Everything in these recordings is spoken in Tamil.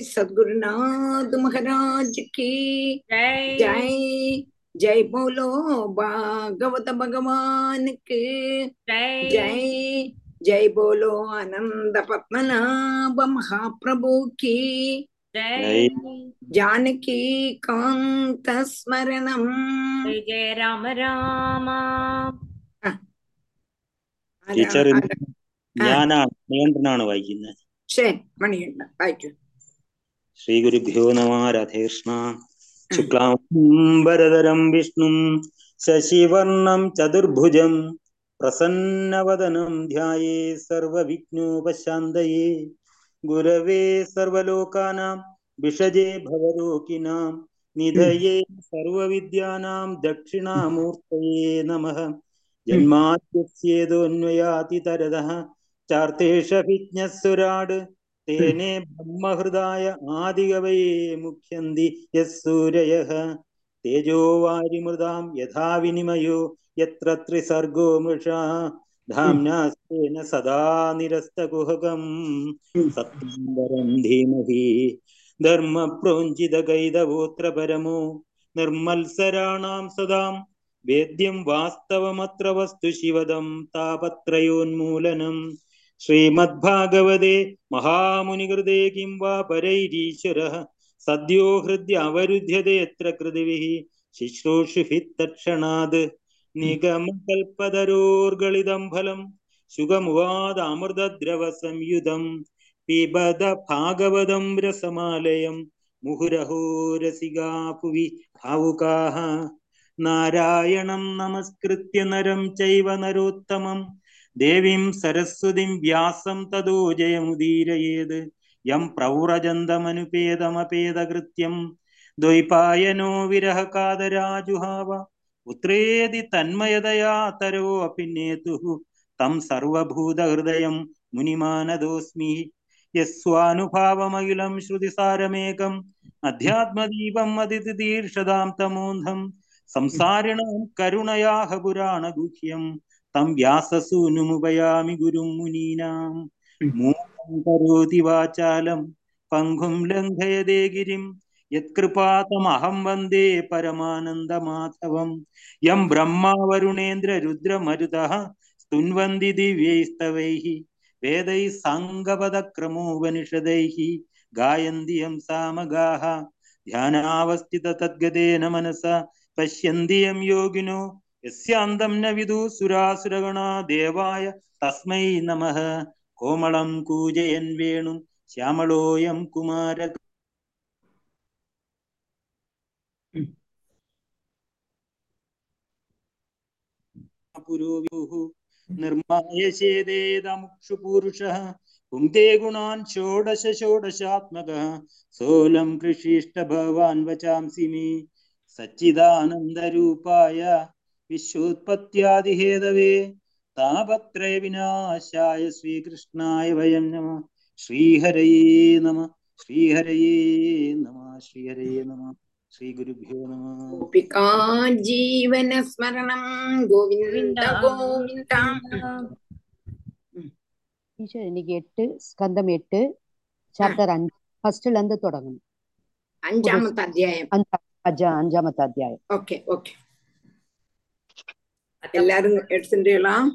सदगुरुनाथ महाराज की जय जय जय बोलो भागवत भगवान के जय जय जय बोलो आनंद पद्मनाभ महाप्रभु की जय जानकी कांत स्मरणम जय जय राम राम ടീച്ചർ ഞാനാണ് നിയന്ത്രണാണ് വായിക്കുന്നത് ശരി മണിയുണ്ട് വായിക്കും ശ്രീ ഗുരുഭ്യോ നമ രാധേകൃഷ്ണ ശുക്ലാംബരധരം വിഷ്ണും ശശിവർണം ചതുർഭുജം പ്രസന്നവദനം ധ്യായേ സർവവിഘ്നോപശാന്തയേ. ഗുരവേ സർവലോകാനാം വിഷജേ ഭവരോകിനാം നിധയേ സർവവിദ്യാനാം ദക്ഷിണാമൂർത്തയേ ജന്മാേതോന്വയാതിരദ ജന്മാദ്യസ്യേതോന്വയാതിതരതഃ ചാർത്തേഷഭിജ്ഞസ്സുരാട് തേനെ ബ്രഹ്മഹൃദായ ആദികവയേ മുഖ്യന്തി യസ്സൂരയഃ തേജോ വാരിമൃതാം യഥാ വിനിമയോ യത്ര ത്രിസർഗോ മൃഷ. ധാംനാസ്തേന സദാ നിരസ്തകുഹകം. സത്യം ധീമഹി. ധർമ്മപ്രോഞ്ചിതകൈതവോത്ര പരമോ. നിർമ്മത്സരാണാം സദാം. വേദ്യം വാസ്തവമത്ര വസ്തു ശിവദം താപത്രയോന്മൂലനം. ശ്രീമദ്ഭാഗവതേ മഹാമുനികൃതേ കിം വാ പരൈരീശ്വര? സദ്യോ ഹൃദ്യ അവരുധ്യതേത്ര കൃതിവിഃ ശുശ്രൂഷിഭിः തക്ഷണാത്. നിഗമകൽപ്പതരോർഗളിതം ഫലം. ശുഗമുവാദാമൃതദ്രവ സംയുതം. പിബത ഭാഗവതം രസമാലയം. മുഹുരഹോ രസികാ ഭുവി ഭാവുകാः നാരായണം നമസ്കൃത്യ നരം ചൈവ നരോത്തമം. ദേവീം സരസ്വതിം വ്യാസം തദോജയമുദീരയേത് യം പ്രൗരജന്തമനുപേതമപേതകൃത്യം ദ്വൈപായനോ വിരഹകാതരാജുഹാവ. പുത്രേതി തന്മയതയാ തരോ അഭിനേതു. തം സർവഭൂതഹൃദയം മുനിമാനദോസ്മി. യസ്വാനുഭാവമഖിലം ശ്രുതിസാരമേകം. അധ്യാത്മദീപം അതിഥിതീർഷതാം തമോന്ധം. സംസാരിണം കരുണയാഹ പുരാണഗുഹ്യം तं व्याससूनुमुपयामि गुरुं मुनीनां। मूकं करोति वाचालं पङ्गुं लङ्घयते गिरिं यत्कृपातमहं वंदे परमानन्दमाधवं यं ब्रह्मा वरुणेन्द्ररुद्रमरुतः स्तुन्वन्ति दिव्यैस्तवैः वेदैः साङ्गपदक्रमोपनिषदैः गायन्ति यं सामगाः ध्यानावस्थिततद्गतेन मनसा पश्यन्ति यं योगिनो യസ്യാന്തം വിദു സുരാസുരഗണാ ദേവായ തസ്മൈ നമഃ. കോമളം കൂജയൻ വേണു ശ്യാമളോയം കുമാര പുരോവിഹുः നിർമ്മായ ചേതേതമുക്ഷു പുരുഷः. ഗുണാൻ ഷോഡശ ഷോഡശാത്മകः. സോലം കൃഷിഷ്ട ഭവാൻ വചാംസി മേ സച്ചിദാനന്ദരൂപായ വിശ്വോത്പത്യാദിഹേതവേ താപത്രയ വിനാശായ ശ്രീകൃഷ്ണായ വയം നമ. ശ്രീഹരയേ നമ. ശ്രീഹരയേ നമ. ശ്രീഹരയേ നമ. ഗോപികാ ജീവന സ്മരണം എട്ട് സ്കന്ധം എട്ട് ചാപ്റ്റർ അഞ്ച്. ഫസ്റ്റിൽ എന്ത് തുടങ്ങും. അഞ്ചാമത്തെ അധ്യായം. അഞ്ചാമത്തെ അധ്യായം. Okay okay. എല്ലാരും എടുത്തിട്ടുള്ളാം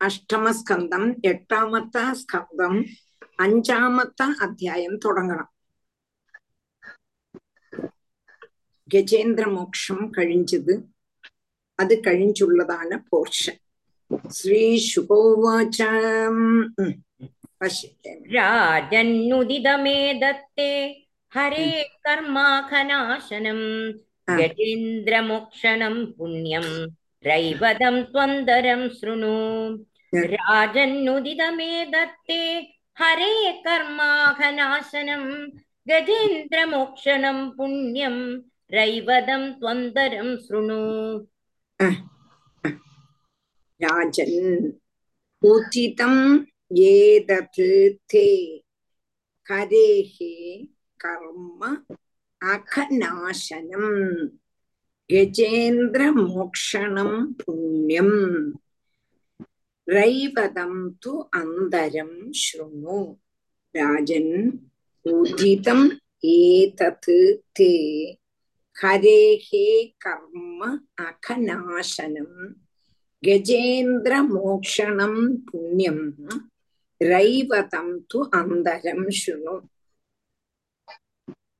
അഷ്ടമസ്കന്ധം എട്ടാമത്തെ സ്കന്ധം അഞ്ചാമത്തെ അധ്യായം തുടങ്ങണം ഗജേന്ദ്രമോക്ഷം കഴിഞ്ഞത് അത് കഴിഞ്ഞുള്ളതാണ് പോർഷൻ ശ്രീ ശുഭോവാച രാജന്നുദിതമേ ദത്തേ ഹരേ കർമാഖനാശനം ഗജേന്ദ്രമോക്ഷണം പുണ്യം रैवदं त्वन्दरं शृणु राजन्नुदिदमे दत्ते हरे कर्माघनाशनं गजेन्द्रमोक्षणं पुण्यं रैवदं त्वन्दरं शृणु राजन् उचितं येदते हरेः कर्म अखनाशनम् யஜேந்திரமோக்ஷணம் புண்ணியம் ரைவதம் து அந்தரம் ஸ்ருணு ராஜன் உதிதம் ஏதத் தே ஹரேஹே கர்ம அகநாசனம் கஜேந்திரமோக்ஷணம் புண்ணியம் ரைவதம் து அந்தரம் ஸ்ருணு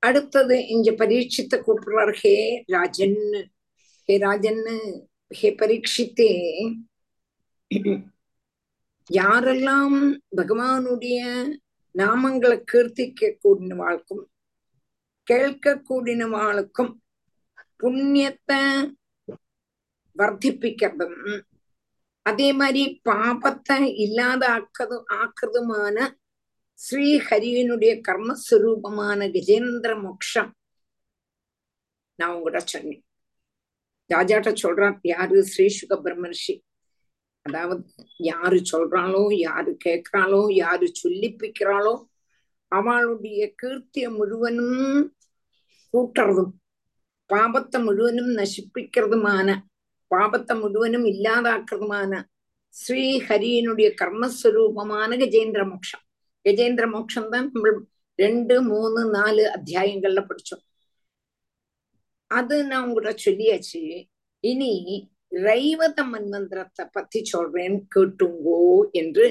அடுத்தது இங்க பரீட்சித்த கூப்பிடுறார் ஹே ராஜன் ஹே ராஜன் ஹே பரீட்சித்தே. யாரெல்லாம் பகவானுடைய நாமங்களை கீர்த்திக்க கூடினவாளுக்கும் கேட்க கூடினவாளுக்கும் புண்ணியத்தை வர்த்திப்பிக்கிறதும் அதே மாதிரி பாபத்தை இல்லாத ஆக்கதும் ஆக்குறதுமான ஸ்ரீஹரியினுடைய கர்மஸ்வரூபமான கஜேந்திர மோக்ஷம். நான் உங்ககிட்ட சொன்னேன். ராஜாட்ட சொல்றான் யாரு ஸ்ரீ சுக பிரம்மர்ஷி? அதாவது யாரு சொல்றாளோ யாரு கேட்கிறாளோ யாரு சொல்லிப்பிக்கிறாளோ அவளுடைய கீர்த்திய முழுவனும் கூட்டுறதும் பாபத்தை முழுவனும் நசிப்பிக்கிறதுமான பாபத்தை முழுவனும் இல்லாதாக்குறதுமான ஸ்ரீஹரியினுடைய கர்மஸ்வரூபமான கஜேந்திர மோட்சம் கஜேந்திர மோட்சம் தான் நம்ம ரெண்டு மூணு நாலு அத்தியாயங்கள்ல படிச்சோம். அது நான் உங்கள்கிட்ட சொல்லியாச்சு. இனி ரைவத மன்வந்திரத்தை பத்தி சொல்றேன் கேட்டுங்கோ என்று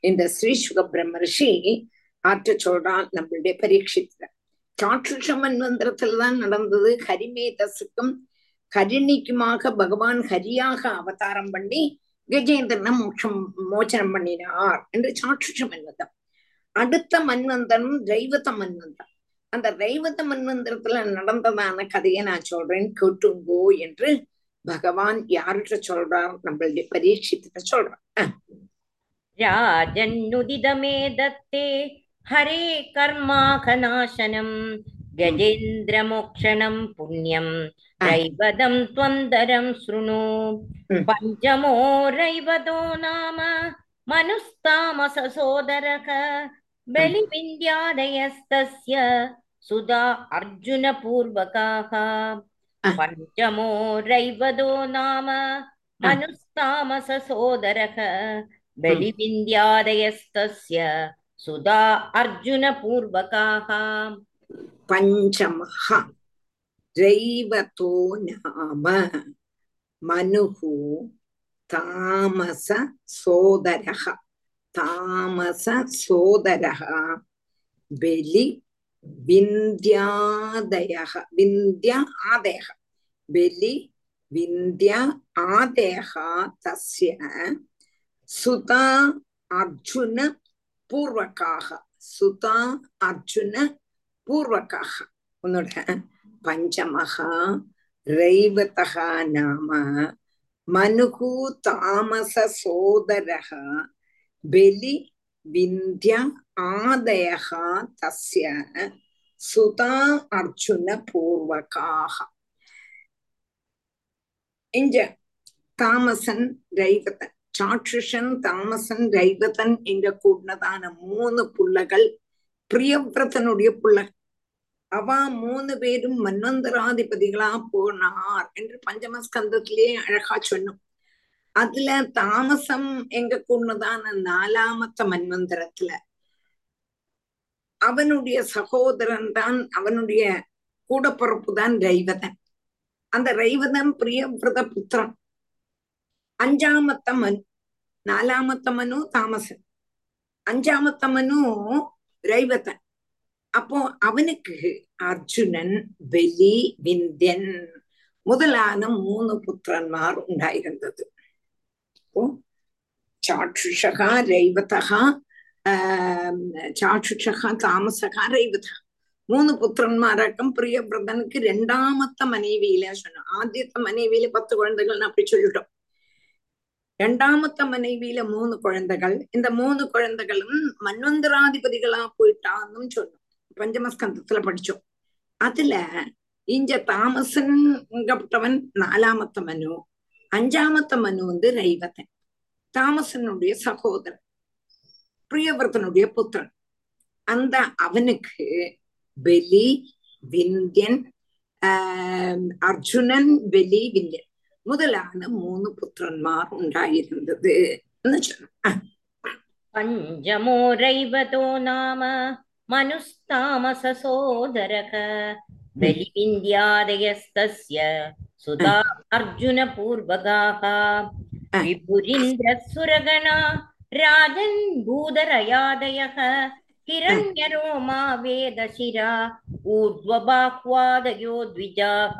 இந்த ஸ்ரீ சுக பிரம்மர்ஷி ஆற்ற சொல்றான் நம்மளுடைய பரீட்சித்துல. சாட்சுஷ மன்வந்திரத்துலதான் நடந்தது. ஹரிமேதஸுக்கும் ஹரிணிக்குமாக பகவான் ஹரியாக அவதாரம் பண்ணி கஜேந்திரனை மோட்சம் மோச்சனம் பண்ணினார் என்று சாட்சுஷ மன்வந்தம் அடுத்த மன்வந்தரம் தெய்வத்த மன்வந்தரம் அந்த தெய்வத்த மன்வந்தரத்துல நடந்ததான கதையை நான் சொல்றேன். கேட்டுங்கோ என்று பகவான் யார்கிட்ட சொல்றார்? நம்மளுடைய பரீட்சித்திட்ட சொல்றார். ராஜன்னுதிதமே தத்தே ஹரே கர்மாகநாசனம் கஜேந்திர மோக்ஷணம் புண்ணியம். ரைவதம் துவந்தரம் ஸ்ருணு பஞ்சமோ ரைவதோ நாம. மனுஸ்தாமசோதரக बलिविन्द्यादयस्तस्य सुधा अर्जुनपूर्वकाः पञ्चमो रैवदो नाम मनुस्तामससोदरः बलिविन्द्यादयस्तस्य सुधा अर्जुनपूर्वकाः पञ्चमः रैवतो नाम मनुः तामससोदरः தாமச சோதரக பலி விந்தியாதய விந்தியா ஆதயः பலி விந்தியா ஆதயः தஸ்ய சுதா அர்ஜுன பூர்வக்காக சுதா அர்ஜுன பூர்வக்காக உன்னோட பஞ்சமகா ரைவதः நாம மனுகு தாமச சோதரக பலி விந்திய ஆதயகா தஸ்ய சுதா அர்ஜுன பூர்வகாக இங்க தாமசன் ரைவதன் சாட்சுஷன் தாமசன் ரைவதன் எங்க கூடினதான மூணு புள்ளகள் பிரியவிரதனுடைய புள்ள அவ மூணு பேரும் மன்வந்தராதிபதிகளா போனார் என்று பஞ்சமஸ்கந்தத்திலேயே அழகா சொன்னோம் அதுல தாமசம் எங்க கூடதான நாலாமத்த மன்வந்தரத்துல அவனுடைய சகோதரன் தான் அவனுடைய கூடப்பிறப்பு தான் ரைவதன். அந்த ரைவதன் பிரியவிரத புத்திரன். அஞ்சாமத்த மனு நாலாமத்த மனு தாமசன். அஞ்சாமத்த மனு ரைவதன். அப்போ அவனுக்கு அர்ஜுனன் வெலி விந்தியன் முதலான மூணு புத்திரன்மார் உண்டாயிருந்தது. இருக்கும் சாட்சுஷகா ரைவதா சாட்சுஷகா தாமசகா ரைவதா മൂന്ന് പുത്രന്മാരക്കം പ്രിയവ്രതനക്ക് രണ്ടാമത്തെ മനേവിയിലെ ചൊന്നു ആദ്യത്തെ മനേവിയിലെ പത്ത് കുഴന്തകൾ അപ്പി ചൊല്ലിട്ടോം രണ്ടാമത്തെ മനേവിയിലെ മൂന്ന് കുഴന്തകൾ இந்த മൂന്ന് കുഴന്തകളും குழந்தைகளும் மன்வந்தராதிபதிகளா போயிட்டான்னு சொன்னோம் പഠിച്ചു படிச்சோம் ഇഞ്ച இஞ்ச தாமசன் നാലാമത്തെ മനു അഞ്ചാമത്തെ മനു വന്ന് രൈവതൻ தாமசனுடைய சகோதரன் பிரியவர்த்தனுடைய புத்திரன். அந்த அவனுக்கு பெலி விந்தியன் அர்ஜுனன் பெலி விந்தியன். முதலான மூணு புத்திரன்மார் உண்டாயிருந்தது பஞ்சமோ ரைவதோ நாம மனுஸ்தாமசோதரக बलिविन्द्यादयस्तस्य सुधा अर्जुनपूर्वगाः विभुरिन्द्रसुरगणा राजन् भूधरयादयः हिरण्यरोमा वेदशिरा ऊर्ध्वबाह्वादयो द्विजाः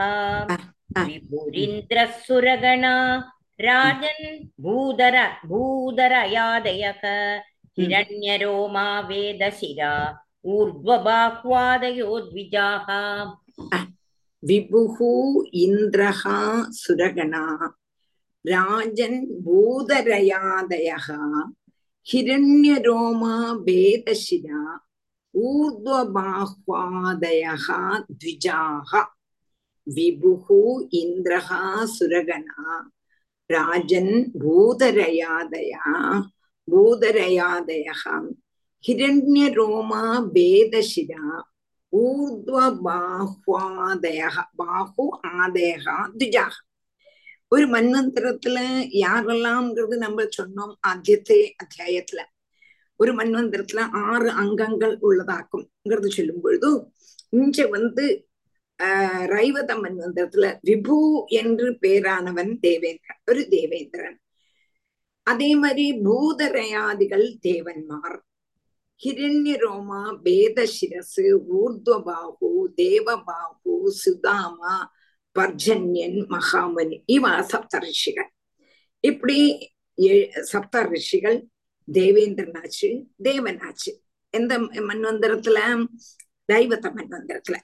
विभुरिन्द्रसुरगणा राजन् भूधर भूधरयादयः हिरण्यरोमा वेदशिरा ऊर्ध्वबाह्वादयो द्विजाः விபுகு இந்திரஹா சுரகணா ராஜன் பூதரயாதயா ஹிரண்யரோமா வேதசிரா ஊர்துவபாஹ்வாதயா த்விஜாக விபுகு இந்திரஹா சுரகணா ராஜன் பூதரயாதயா. பூதரயாதயா ஹிரண்யரோமா வேதசிரா ஊர்துவபாஹ்வாதயः பாஹு ஆதயः துஜாக ஒரு மன்வந்திரத்துல யாரெல்லாம்ங்கிறது நம்ம சொன்னோம் ஆத்தியத்தை அத்தியாயத்துல. ஒரு மன்வந்திரத்துல ஆறு அங்கங்கள் உள்ளதாக்கும்ங்கிறது சொல்லும் பொழுது இங்க வந்து ஆஹ் ரைவத மன்வந்திரத்துல விபு என்று பேரானவன் தேவேந்திரன் ஒரு தேவேந்திரன். அதே மாதிரி பூதரயாதிகள் தேவன்மார். ஹிரண்யரோமா பேதசிரசு ஊர்துவபாகு தேவபாகு சுதாமா பர்ஜன்யன் மகாமனி இவா சப்த ரிஷிகள் இப்படி சப்த ரிஷிகள் தேவேந்திரனாச்சு தேவனாச்சு எந்த மன்வந்திரத்துல தெய்வத்த மன்வந்திரத்துல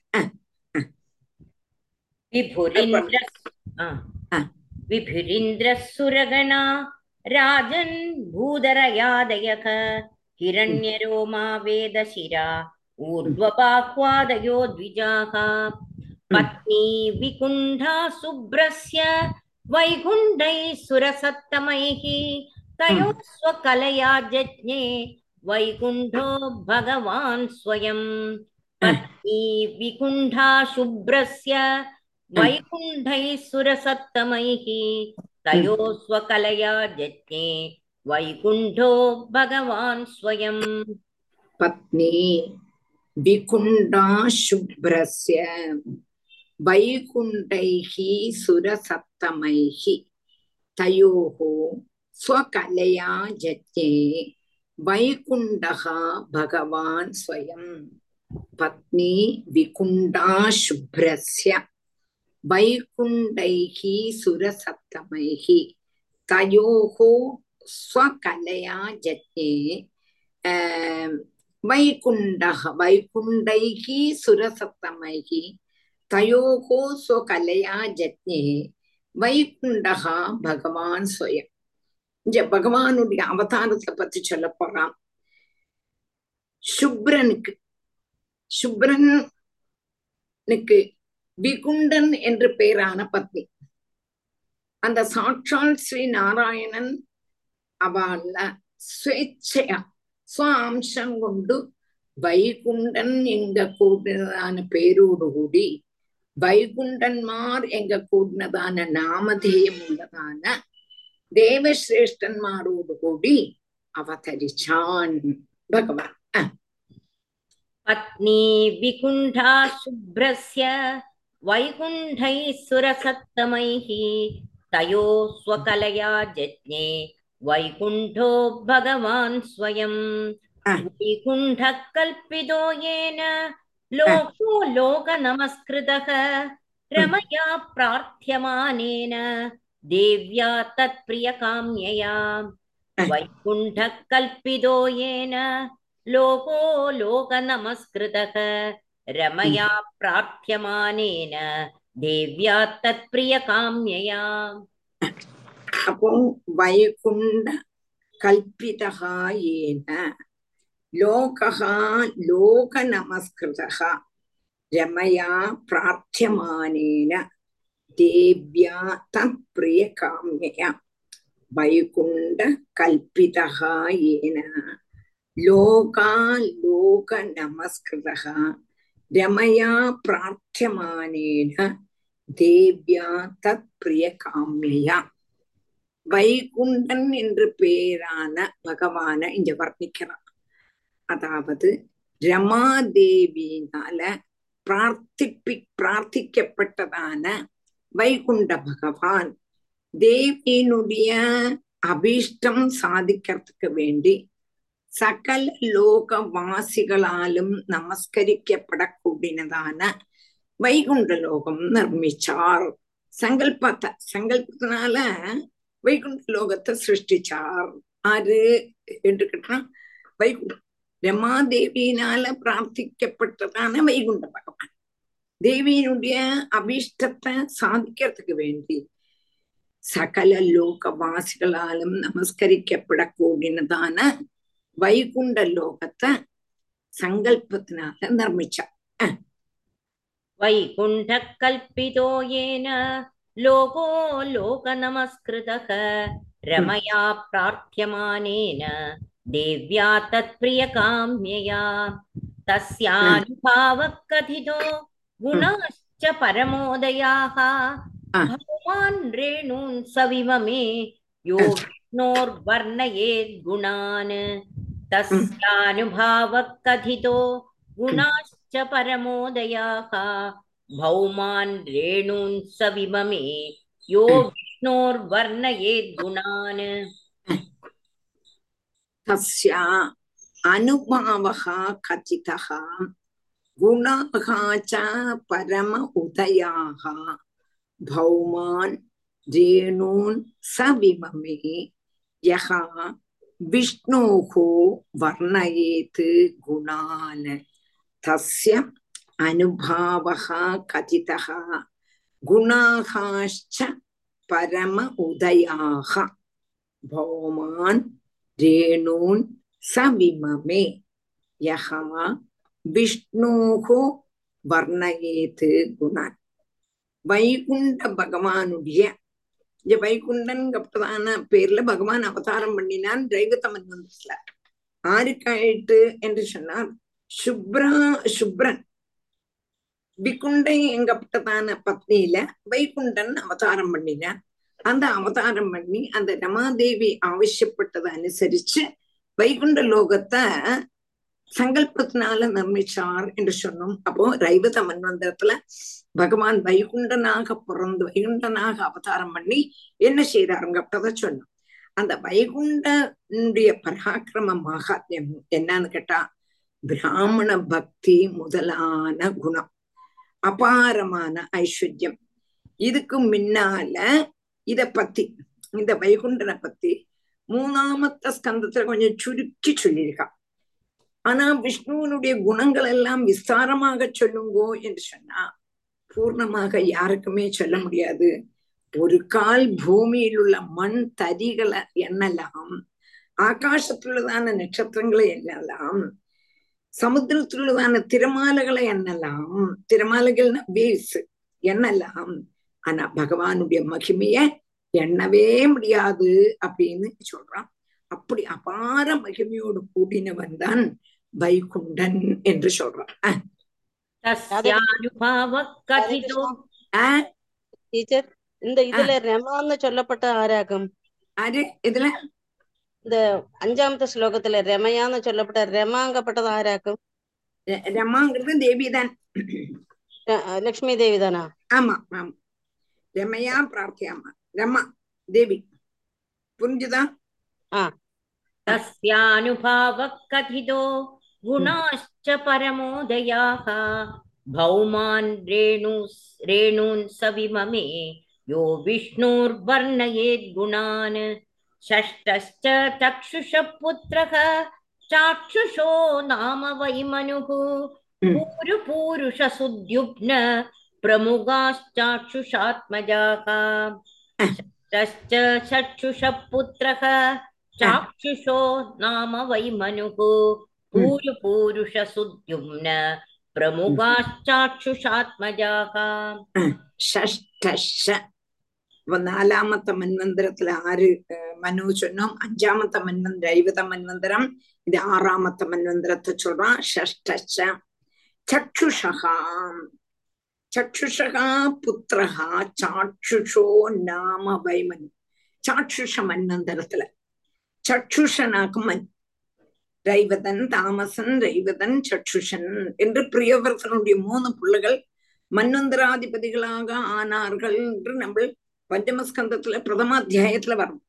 விபுரிந்திர சுரகணா ராஜன் பூதரயாதயக हिरण्यरोमा वेदशिरा ऊर्ध्वबाह्वादयो द्विजाः पत्नी विकुण्ठा शुभ्रस्य वैकुण्ठैः सुरसत्तमैः तयोः स्वकलया जज्ञे वैकुण्ठो भगवान् स्वयं पत्नी विकुण्ठा शुभ्रस्य वैकुण्ठैः सुरसत्तमैः तयोः स्वकलया जज्ञे वैकुण्ठो भगवान् स्वयम् पत्नी विकुण्डा शुभ्रस्य वैकुण्ठैः सुरसप्तमैः तयोः स्वकलया जज्ञे वैकुण्ठः भगवान् स्वयं पत्नी विकुण्डा शुभ्रस्य वैकुण्ठैः सुरसप्तमैः तयोः ஸ்வகலையா ஜத்தே வைகுண்டக வைகுண்டைகி சுரசத்தமைகி தயோகோ ஸ்வகலையா ஜத்தே வைகுண்டகா பகவான் சுயம். இந்த பகவானுடைய அவதாரத்தை பத்தி சொல்ல போறான். சுப்ரனுக்கு சுப்ரனுக்கு விகுண்டன் என்று பெயரான பத்னி. அந்த சாட்சால் ஸ்ரீ நாராயணன் അവള സ്വേച്ഛയ സ്വാംശം കൊണ്ട് வைகுண்டன் எங்க கூடினதான பேரோடு கூடி வைகுண்டன்மார் எங்க கூடினதான நாமதேயம் உள்ளதான தேவசிரேஷ்டன்மாரோடு கூடி அவதரிச்சான் பகவான். பத்னி விகுண்டா சுப்ரஸ்ய வைகுண்டை சுரசத்தமைஹி தயோ ஸ்வகலையா ஜஜ்ஞே वैकुण्ठो भगवान् स्वयं वैकुण्ठः कल्पितो येन लोको लोकनमस्कृतः रमया प्रार्थ्यमानेन देव्या तत्प्रियकाम्यया वैकुण्ठः कल्पितो येन लोको लोकनमस्कृतः रमया प्रार्थ्यमानेन देव्या तत्प्रियकाम्यया அபம் வைகுண்ட கல்பிதா ஏன லோகா லோக நமஸ்கிருதா ரமயா பிரார்த்தியமானேன தேவ்யா தத் பிரிய காமியா வைகுண்ட கல்பிதா ஏன லோகா லோக நமஸ்கிருதா ரமயா பிரார்த்தியமானேன தேவ்யா தத் பிரிய காமியா வைகுண்டன் என்று பேரான பகவான இங்க வர்ணிக்கிறான் அதாவது ரமாதேவியினால பிரார்த்திப்பி பிரார்த்திக்கப்பட்டதான வைகுண்ட பகவான் தேவியினுடைய அபீஷ்டம் சாதிக்கிறதுக்கு வேண்டி சகல லோகவாசிகளாலும் நமஸ்கரிக்கப்படக்கூடியதான வைகுண்ட லோகம் நிர்மிச்சார் சங்கல்பத்தை சங்கல்பத்தினால வைகுண்ட லோகத்தை சிருஷ்டிச்சார். ஆறு என்று கேட்டா வைகுண்டம். ரமாதேவியினால பிரார்த்திக்கப்பட்டதான வைகுண்ட பகவான். தேவியினுடைய அபிஷ்டத்தை சாதிக்கிறதுக்கு வேண்டி சகல லோகவாசிகளாலும் நமஸ்கரிக்கப்படக்கூடியதான வைகுண்ட லோகத்தை சங்கல்பத்தினால நிர்மிச்சார். வைகுண்ட கல்பிதோ ஏன? लोको लोकनमस्कृतः रमया प्रार्थ्यमानेन देव्या तत्प्रियकाम्यया तस्यानुभावः कथितो गुणाश्च परमोदयाः आ. भगवान् रेणून् सविममे यो विष्णोर्वर्णयेद् गुणान् तस्यानुभावः कथितो गुणाश्च परमोदयाः भौमान् रेणून् सविममे यो विष्णोर्वर्णयेद् गुणान् तस्य अनुभावः कथितः गुणाः च परम उदयाः भौमान् रेणून् सविममे यः विष्णोः वर्णयेत् गुणान् तस्य अनुभावः कथितः गुणाश्च परम उदयाः भौमान् रेणून् सविममे यः विष्णोः வர்ணயேத்து குணான் வைகுண்ட பகவானுடைய இந்த வைகுண்டன்கப்பட்டதான பேர்ல பகவான் அவதாரம் பண்ணினான் தெய்வத்தமன் வந்துல ஆருக்காயிட்டு என்று சொன்னார் சுப்ரா சுப்ரன் விகுண்டை எங்கப்பட்டதான பத்னியில வைகுண்டன் அவதாரம் பண்ணினான் அந்த அவதாரம் பண்ணி அந்த ரமாதேவி ஆவசியப்பட்டதை அனுசரிச்சு வைகுண்ட லோகத்தை சங்கல்பத்தினால நிர்மிச்சார் என்று சொன்னோம். அப்போ ரைவத மன்வந்தரத்துல பகவான் வைகுண்டனாக பிறந்து வைகுண்டனாக அவதாரம் பண்ணி என்ன செய்தாருங்கப்பட்டத சொன்னோம். அந்த வைகுண்டனுடைய பராக்கிரம மகாத்மியம் என்னன்னு கேட்டா பிராமண பக்தி முதலான குணம். அபாரமான ஐஸ்வர்யம். இதுக்கு முன்னால இத பத்தி இந்த வைகுண்டனை பத்தி மூணாமத்த ஸ்கந்தத்துல கொஞ்சம் சுருக்கி சொல்லியிருக்கா. ஆனா விஷ்ணுவனுடைய குணங்கள் எல்லாம் விஸ்தாரமாக சொல்லுங்கோ என்று சொன்னா பூர்ணமாக யாருக்குமே சொல்ல முடியாது. ஒரு கால் பூமியில் உள்ள மண் தரிகளை எண்ணலாம் ஆகாசத்துள்ளதான நட்சத்திரங்களை எண்ணலாம் సముద్రతులుదాన తిరమాలగల ఎన్నలాం తిరమాలగల్న వేవ్స్ ఎన్నలాం ஆனா பகவானுடைய மகிமைய எண்ணவே முடியாது அப்படின்னு சொல்றான். அப்படி அபார மகிமையோடு கூடினவன் தான் வைகுண்டன் என்று சொல்றான். இந்த இதுல ரமான்னு சொல்லப்பட்ட ஆராகம் அரு இதுல இந்த അഞ്ചാമത്തെ ശ്ലോകത്തിലെ രമയ എന്ന് ചൊല്ലപ്പെട്ട രമാങ്കപ്പെട്ടത് ആരാക്കും രമാങ്കൃത് ദേവിതാൻ ലക്ഷ്മി ദേവിതാനാ ആമാ ആമാ രമയാ പ്രാർത്ഥയാമ രമ ദേവി പുരിഞ്ചുതാ ആ തസ്യാനുഭാവ കഥിതോ ഗുണാശ്ച പരമോദയാഹ ഭൗമാൻ രേണു രേണൂൻ സവിമമേ യോ വിഷ്ണുർവർണയേത് ഗുണാൻ षष्ठश्च चक्षुषपुत्रः चाक्षुषो नाम वै मनुः पूरुपूरुषसुद्युग्न प्रमुगाश्चाक्षुषात्मजाः षष्ठश्च चक्षुषपुत्रः चाक्षुषो नाम वै मनुः पूरुपूरुषसुद्युम्न പ്രമുഖാശ്ചാക്ഷുഷാത്മജാഹ ഷഷ്ട നാലാമത്തെ മന്വന്തരത്തിൽ ആര് மனு சொன்னோம் அஞ்சாமத்த மன்வந்திர ஐவத மன்வந்திரம் இது ஆறாமத்த மன்வந்திரத்தை சொல்றான். ஷஷ்டஷ சக்ஷுஷகா சக்ஷுஷகா புத்திரகா சாட்சுஷோ நாம வைமன். சாட்சுஷ மன்வந்திரத்துல. சக்ஷுஷனாக்கு மன். ரைவதன் தாமசன் ரைவதன் சக்ஷுஷன் என்று பிரியவர்த்தனுடைய மூணு பிள்ளைகள் மன்வந்தராதிபதிகளாக ஆனார்கள் என்று நம்ம பஞ்சமஸ்கந்தத்துல பிரதமாத்தியாயத்துல வரும்.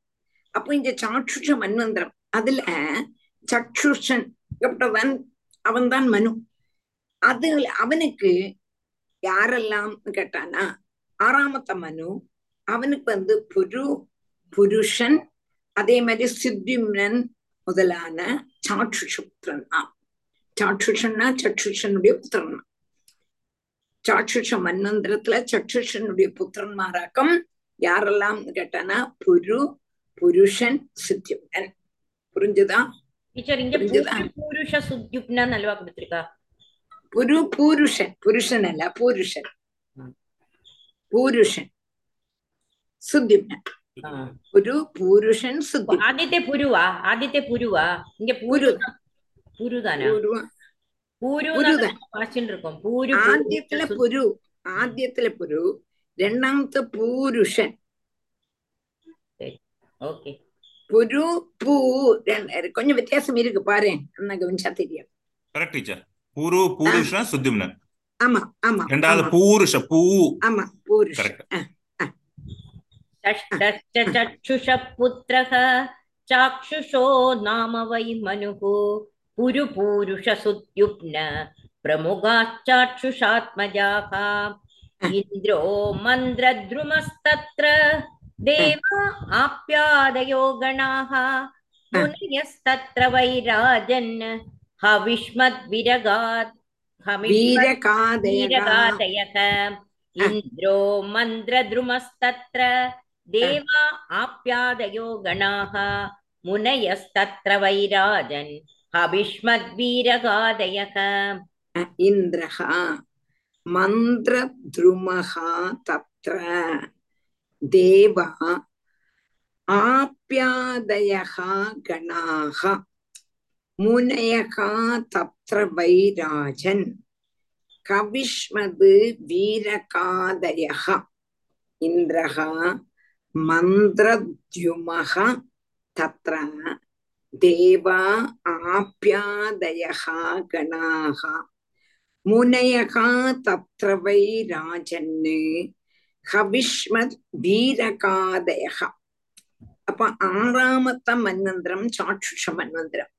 அப்போ இந்த சாட்சுஷ மன்வந்திரம் அதுல சக்ஷுஷன் எப்பட்டவன் அவன்தான் மனு. அது அவனுக்கு யாரெல்லாம் கேட்டானா ஆறாமத்த மனு அவனுக்கு வந்து புரு புருஷன் அதே மாதிரி சித்திம்னன் முதலான சாட்சுஷ புத்திரன் தான் சாட்சுஷன்னா சட்சுஷனுடைய புத்திரன். சாட்சுஷ மன்வந்திரத்துல சட்சுஷனுடைய புத்திரன்மாராக்கம் யாரெல்லாம் கேட்டானா புரு புருஷன் சுத்யுப்னன் புரிஞ்சுதா டீச்சர் இங்க புருஷ சுத்யுப்னன் அல்வா கொடுத்திருக்கா புரு பூருஷன் புருஷன் அல்ல பூருஷன் பூருஷன் சுத்யுப்னன் புரு பூருஷன் சுத்தி ആദ്യത്തെ പുരുവാ ആദ്യത്തെ പുരുവാ. ഇങ്ങ പുരു പുരുതാനാ? പുരുതാൻ വായിച്ചിട്ടിരിക്കും പുരു ആദ്യത്തിലെ പുരു ആദ്യത്തിലെ പുരു രണ്ടാമത്തെ പൂരുഷൻ. புரு பூ ரெண்டு- கொஞ்சம் வித்தியாசம் இருக்கு பாரு அண்ணா கவனிச்சா தெரியும் கரெக்ட் டீச்சர் புரு பூருஷ சுத்திம்னன் ஆமா ஆமா ரெண்டாவது ஆமா, பூருஷ பூ ஆமா பூருஷன் கரெக்ட் षष्ठश्च चक्षुषः पुत्रः चाक्षुषो नाम वै मनुः पुरुपूरुषसुत्युप्न प्रमुखाश्चाक्षुषात्मजाः इन्द्रो मन्द्रद्रुमस्तत्र देवा आप्यादयो गणाः मुनयस्तत्र वै राजन् हविष्मद्विरगात् हविरगादयः इन्द्रो मन्द्रद्रुमस्तत्र देवा आप्यादयो गणाः मुनयस्तत्र वै राजन् हविष्मद्वीरगादयः इन्द्रः मन्द्रद्रुमः तत्र தேவா ஆப்யாதயः கணாக முனையக தப்திர வைராஜன் கவிஷ்மது வீரகாதயः இந்திரः மந்திரத்யுமः தத்ர தேவா ஆப்யாதயः கணாக முனையக தப்திர வைராஜன்னு ஹவிஷ்மத் வீரகாதயக அப்ப ஆறாமத்த மன்வந்திரம் சாட்சுஷ மன்வந்திரம்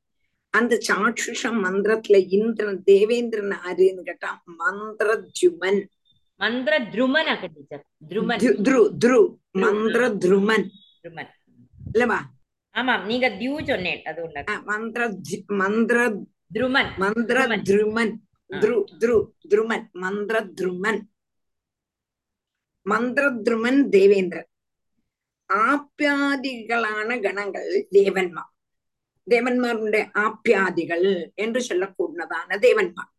அந்த சாட்சுஷ மந்திரத்துல இந்திரன் தேவேந்திரன் ஆருன்னு கேட்டா மந்திரத்யுமன் மந்திரத்ருமன் மந்திரத்ருமன் இல்லவா ஆமாம் நீங்க தியூ சொன்னேன் அது மந்திர மந்திர மந்திரத்ருமன் மந்திரத்ருமன் துரு துரு துருமன் மந்திரத்ருமன் மந்திரத்ருமன் தேவேந்திரன் ஆப்யாதிகளான கணங்கள் தேவன்மார் தேவன்மாருடைய ஆப்யாதிகள் என்று சொல்லக்கூடியதான தேவன்மார்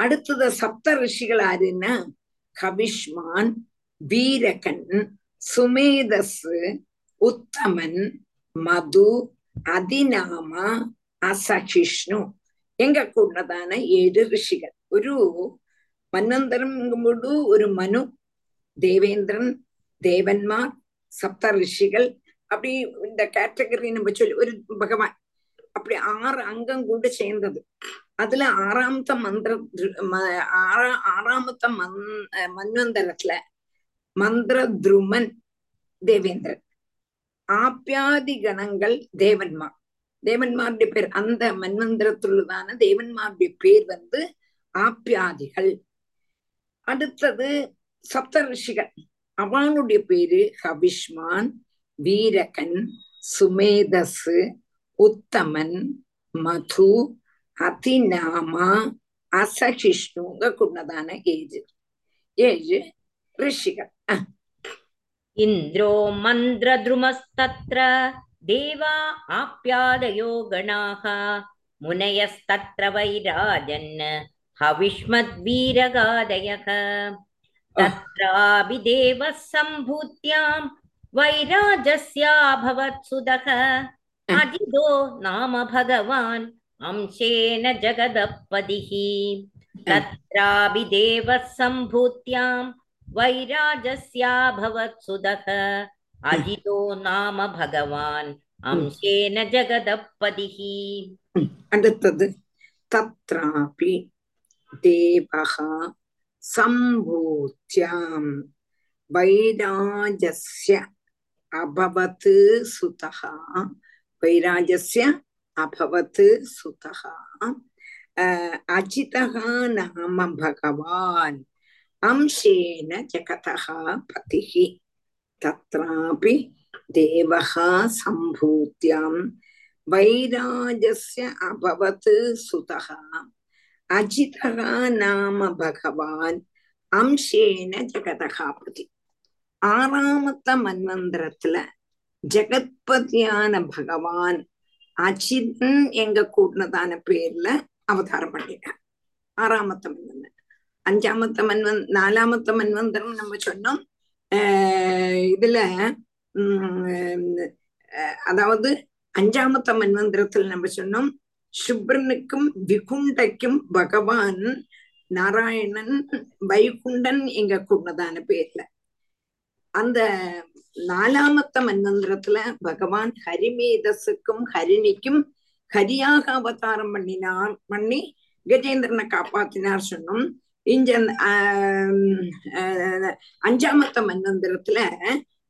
அடுத்தது சப்த ரிஷிகள் ஆருன்னா கபிஷ்மான் வீரகன் சுமேதஸ் உத்தமன் மது அதிநாம അസഹിഷ്ണു എങ്ക കൂടതാണ് ഏഴ് ഋഷികൾ ഒരു മന്വന്തരം എങ്കുമ്പോഴു ഒരു മനു தேவேந்திரன் தேவன்மார் சப்த ரிஷிகள் அப்படி இந்த கேட்டகரி நம்ம சொல்லி ஒரு பகவான். அப்படி ஆறு அங்கம் கூட சேர்ந்தது. அதுல ஆறாமத்த மந்திர ஆறா ஆறாமத்த மந் மன்வந்தரத்துல மந்திர துருமன் தேவேந்திரன். ஆப்பியாதி கணங்கள் தேவன்மார் தேவன்மாருடைய பேர் அந்த மன்வந்திரத்துள்ளதான தேவன்மாருடைய பேர் வந்து ஆப்பியாதிகள் அடுத்தது சப்த ரிஷிகள் அவனுடைய பேரு ஹவிஷ்மான் வீரகன் சுமேதசு உத்தமன் மது அதிநாமா അസഹിഷ്ണുങ്ങൾക്കുള്ളതാണ് ഏഴ് ഏഴ് ഋഷികൾ ഇന്ദ്രോ മന്ത്രദ്രുമസ്തത്ര ദേവാ ആപ്യാദയോ ഗണാഹ മുനയസ്തത്ര വൈരാജന് ഹവിഷ്മദ്വീരഗാദയ तत्रापि देवः सम्भूत्यां वैराजस्याभवत् सुदः अजितो नाम भगवान् अंशेन जगदपदिः तत्रापि देवः सम्भूत्यां वैराजस्याभवत् सुदः अजितो नाम भगवान् अंशेन जगदपदिः அடுத்தது தத்ராபி தேவः சம்பூத்யாம் வைராஜஸ்ய அபவத் சுதः வைராஜஸ்ய அபவத் சுதः அஹ், அஜிதः நாம பகவான் अंशेन जगतः पतिः तत्रापि देवः सम्भूत्यां वैराजस्य अभवत् सुतः அஜிதகா நாம பகவான் அம்சேன ஜெகதகாபதி ஆறாமத்த மன்வந்திரத்துல ஜெகத்பதியான பகவான் அஜிதன் எங்க கூட்டினதான பேர்ல அவதாரம் பண்ணிட்டார். ஆறாமத்த மன்வந்தன் அஞ்சாமத்த மன்வன் நாலாமத்த மன்வந்தரம் நம்ம சொன்னோம். இதுல உம் அதாவது அஞ்சாமத்த மன்வந்திரத்துல நம்ம சொன்னோம். சுப்ரனுக்கும் விகுண்டைக்கும் பகவான் நாராயணன் வைகுண்டன் எங்க கூடதான பேர்ல. அந்த நாலாமத்த மன்னந்திரத்துல பகவான் ஹரிமேதஸுக்கும் ஹரிணிக்கும் ஹரியாக அவதாரம் பண்ணினார் பண்ணி கஜேந்திரனை காப்பாத்தினார் சொன்னோம். இங்க ஆஹ் அஞ்சாமத்த மன்னந்திரத்துல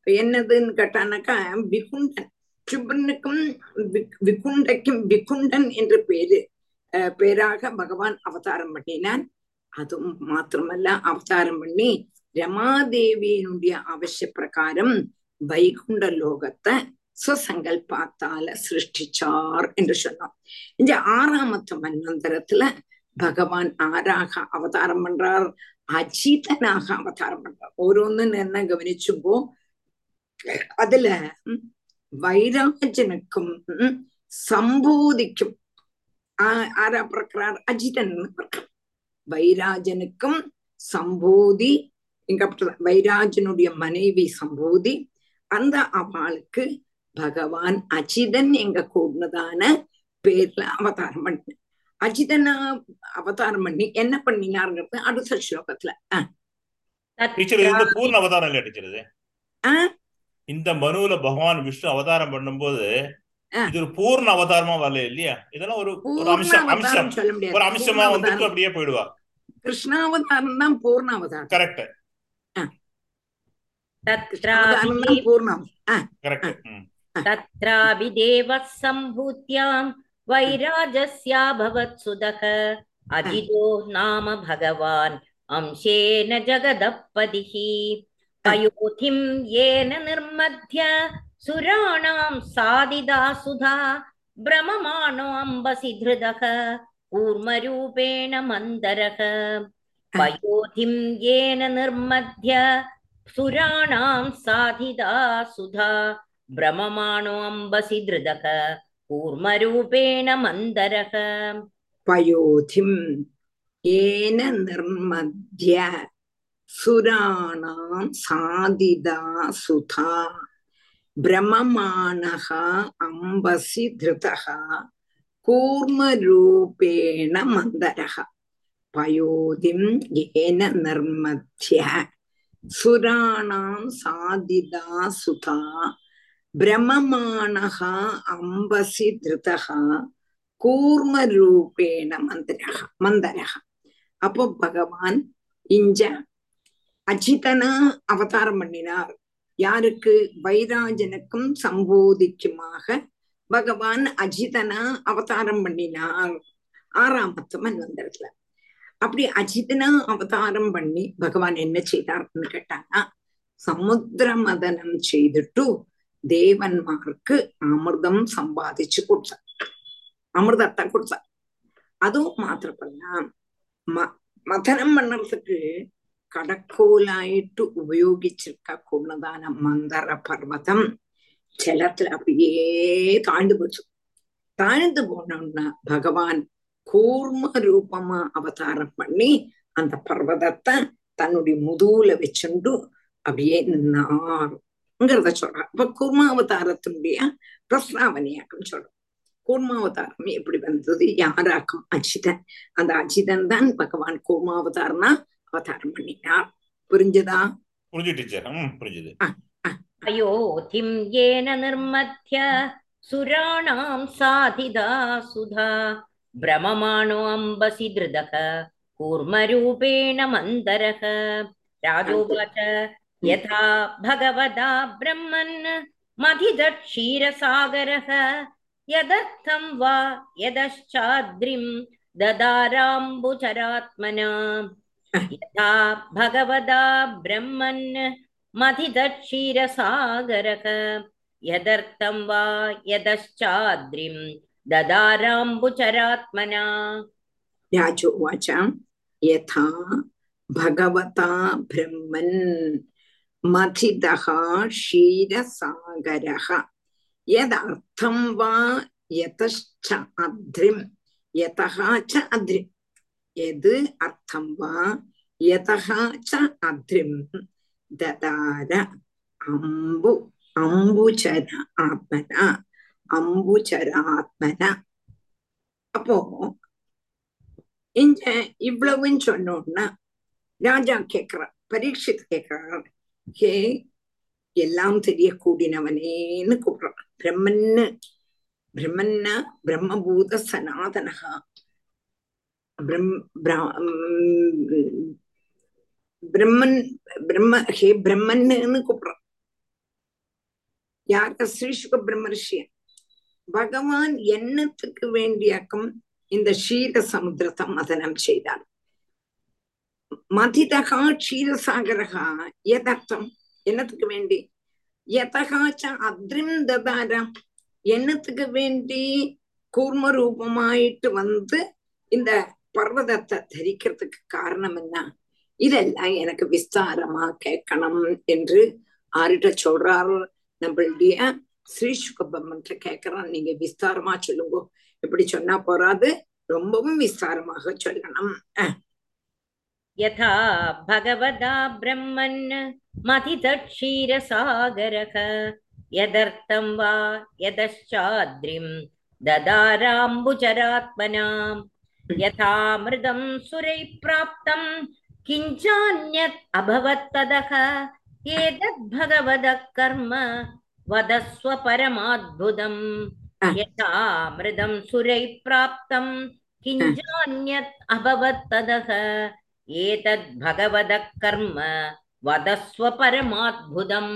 என்னதுன்னு கேட்டானாக்கா விகுண்டன். சுப்ரனுக்கும் விக்- விகுண்டைக்கும் விகுண்டன் என்ற பேரு அஹ் பேராக பகவான் அவதாரம் பண்ணினான் அதுவும் மாத்திரமல்ல அவதாரம் பண்ணி ரமாதேவியினுடைய அவசிய பிரகாரம் வைகுண்ட லோகத்தை சுசங்கல்பாத்தால சிருஷ்டிச்சார் என்று சொன்னோம். இந்த ஆறாமத்த மன்வந்தரத்துல பகவான் ஆறாக அவதாரம் பண்றார் அஜிதனாக அவதாரம் பண்றார். ஓரோன்னு என்ன கவனிச்சுப்போ அதுல ம், வைராஜனுக்கும் சம்போதிக்கும் ஆரா பிறக்கிறார் அஜிதன். வைராஜனுக்கும் சம்போதி அப்படி- வைராஜனுடைய மனைவி சம்போதி அந்த அவளுக்கு பகவான் அஜிதன் எங்க கூடதான பேர்ல அவதாரம் பண்ண அஜிதனா அவதாரம் பண்ணி என்ன பண்ணினாருங்கிறது அடுத்த ஸ்லோகத்துல. டீச்சர் பூர்ண அவதாரம் இந்த மனுவுல பகவான் விஷ்ணு அவதாரம் பண்ணும்போது ஆ. இது ஒரு பூர்ண அவதாரமா வரல இல்லையா இதெல்லாம் ஒரு ஒரு பூர்ண அம்சம் அம்சம் அவதாரம் சொல்ல முடியாது ஒரு அம்சமா பூர்ண வந்துட்டு அவதாரம் அப்படியே போயிடுவா கிருஷ்ணாவதாரம் தான் பூர்ண அவதாரம் கரெக்ட் கிருஷ்ணாவதாரம் तत्रापि தான் பூர்ணம் அஹ், கரெக்ட் तत्रापि देवः सम्भूत्यां वैराजस्याभवत् सुदः अजितो नाम भगवान् अंशेन जगदप्पदिः पयोधिं येन निर्मध्य सुराणां सादिदा सुधा भ्रममाणो अम्बसि धृदः कूर्मरूपेण मन्दरः पयोधिं येन निर्मध्य सुराणां साधिदा सुधा भ्रममाणो अम्बसि धृदः कूर्मरूपेण मन्दरः पयोधिम् येन निर्मध्य சுராணாம் சாதிதா சுதா பிரமமானக அம்பசி திருதகா கூர்மரூபேண மந்தரக பயோதிம் ஏன நர்மத்திய சுராணாம் சாதிதா சுதா பிரமமானக அம்பசி திருதகா கூர்மரூபேண மந்தரக மந்தரக அப்போ பகவான் இஞ்ச அஜிதனா அவதாரம் பண்ணினார். யாருக்கு? வைராஜனுக்கும் சம்போதிக்குமாக பகவான் அஜிதனா அவதாரம் பண்ணினார். ஆறாமத்து மன்வந்தரத்துல அப்படி அஜிதனா அவதாரம் பண்ணி பகவான் என்ன செய்தார்னு கேட்டாங்கன்னா சமுத்திர மதனம் செய்துட்டு தேவன்மாருக்கு அமிர்தம் சம்பாதிச்சு கொடுத்தார். அமிர்தத்தை கொடுத்தார். அதுவும் மாத்திரப்பல்ல ம மதனம் பண்ணறதுக்கு கடக்கோலாயிட்டு உபயோகிச்சிருக்க கூடதான மந்தர பர்வதம் ஜலத்துல அப்படியே தாழ்ந்து போச்சு தாழ்ந்து போனோம்னா பகவான் கூர்ம ரூபமா அவதாரம் பண்ணி அந்த பர்வதத்தை தன்னுடைய முதுகுல வச்சுண்டு அப்படியே நின்னார்ங்கிறத சொல்றார் அப்ப கூர்மாவதாரத்தினுடைய பிரஸ்தாவனையாக்கம் சொல்றோம் கூர்மாவதாரம் எப்படி வந்தது யாராக்கும் அஜிதன் அந்த அஜிதன் தான் பகவான் கூர்மாவதாரனா அவதாரம் பண்ணிட்டான் புரிஞ்சுதா புரிஞ்சுட்டு அயோத்திம் ஏன நிர்மத்திய சுராணாம் சாதிதா சுதா. பிரமமாணோ அம்பசி திருதக கூர்மரூபேண மந்தரக. ராஜோவாச்ச யதா பகவதா பிரம்மன் மதிதீரசாகரக யதர்த்தம் வா யதச்சாத்ரிம் यथा भगवदा ब्रह्मन् मथिदक्षीरसागरः यदर्थं वा यदश्चाद्रिं ददाराम्बुचरात्मना। राजोवाच यथा भगवता ब्रह्मन् मथितः क्षीरसागरः यदर्थं वा यतश्च अद्रिं यतः च अद्रिं எது அர்த்தம் வா யதாச்ச அத்ரிம்? ததார அம்பு அம்புச்சர ஆத்மனா அம்புச்சராத்மன அப்போ இங்க இவ்வளவுன்னு சொன்னோம்னா ராஜா கேக்குறார் பரீட்சித் கேக்குறார். ஹே எல்லாம் தெரியக்கூடியனவனேன்னு கூப்பிடுறான். பிரம்மன்னு பிரம்மன்னா பிரம்மபூத சனாதனகா. பிரம்மன் பிரம்ம ஹே பிரம்மன்னு கூப்பிடுறான் யார் ஸ்ரீசுக பிரம்மர்ஷிய பகவான் என்னத்துக்கு வேண்டியாக்கும் இந்த ஷீர சமுத்திரத்தை மதனம் செய்தார். மதிதகா க்ஷீரசாகரகா எதர்த்தம் என்னத்துக்கு வேண்டி? யதகாச்ச அத்ரிம் ததார என்னத்துக்கு வேண்டி? கூர்ம ரூபமாயிட்டு வந்து இந்த பர்வதத்தை தரிக்கிறதுக்கு காரணம் என்ன இதெல்லாம் எனக்கு விஸ்தாரமா கேட்கணும் என்று ஆறுகிட்ட சொல்றாரு நம்மளுடைய ஸ்ரீ சுகபம்மன்ட்ட கேட்கறான் நீங்க விஸ்தாரமா சொல்லுங்க இப்படி சொன்னா போறாது ரொம்பவும் விஸ்தாரமாக சொல்லணும் யதா பகவதா பிரம்மன் மதிதீரசாகரக யதர்த்தம் வா யதாச்சாத்ரிம் ததாராம்புஜராத்மனாம் यथामृदम् सुरैः प्राप्तम् किञ्चान्यत् अभवत्तदः एतद्भगवदः कर्म वदस्व परमाद्भुतम् यथामृदम् सुरैः प्राप्तम् किञ्चान्यत् अभवत्तदः एतद्भगवदः कर्म वदस्व परमाद्भुतम्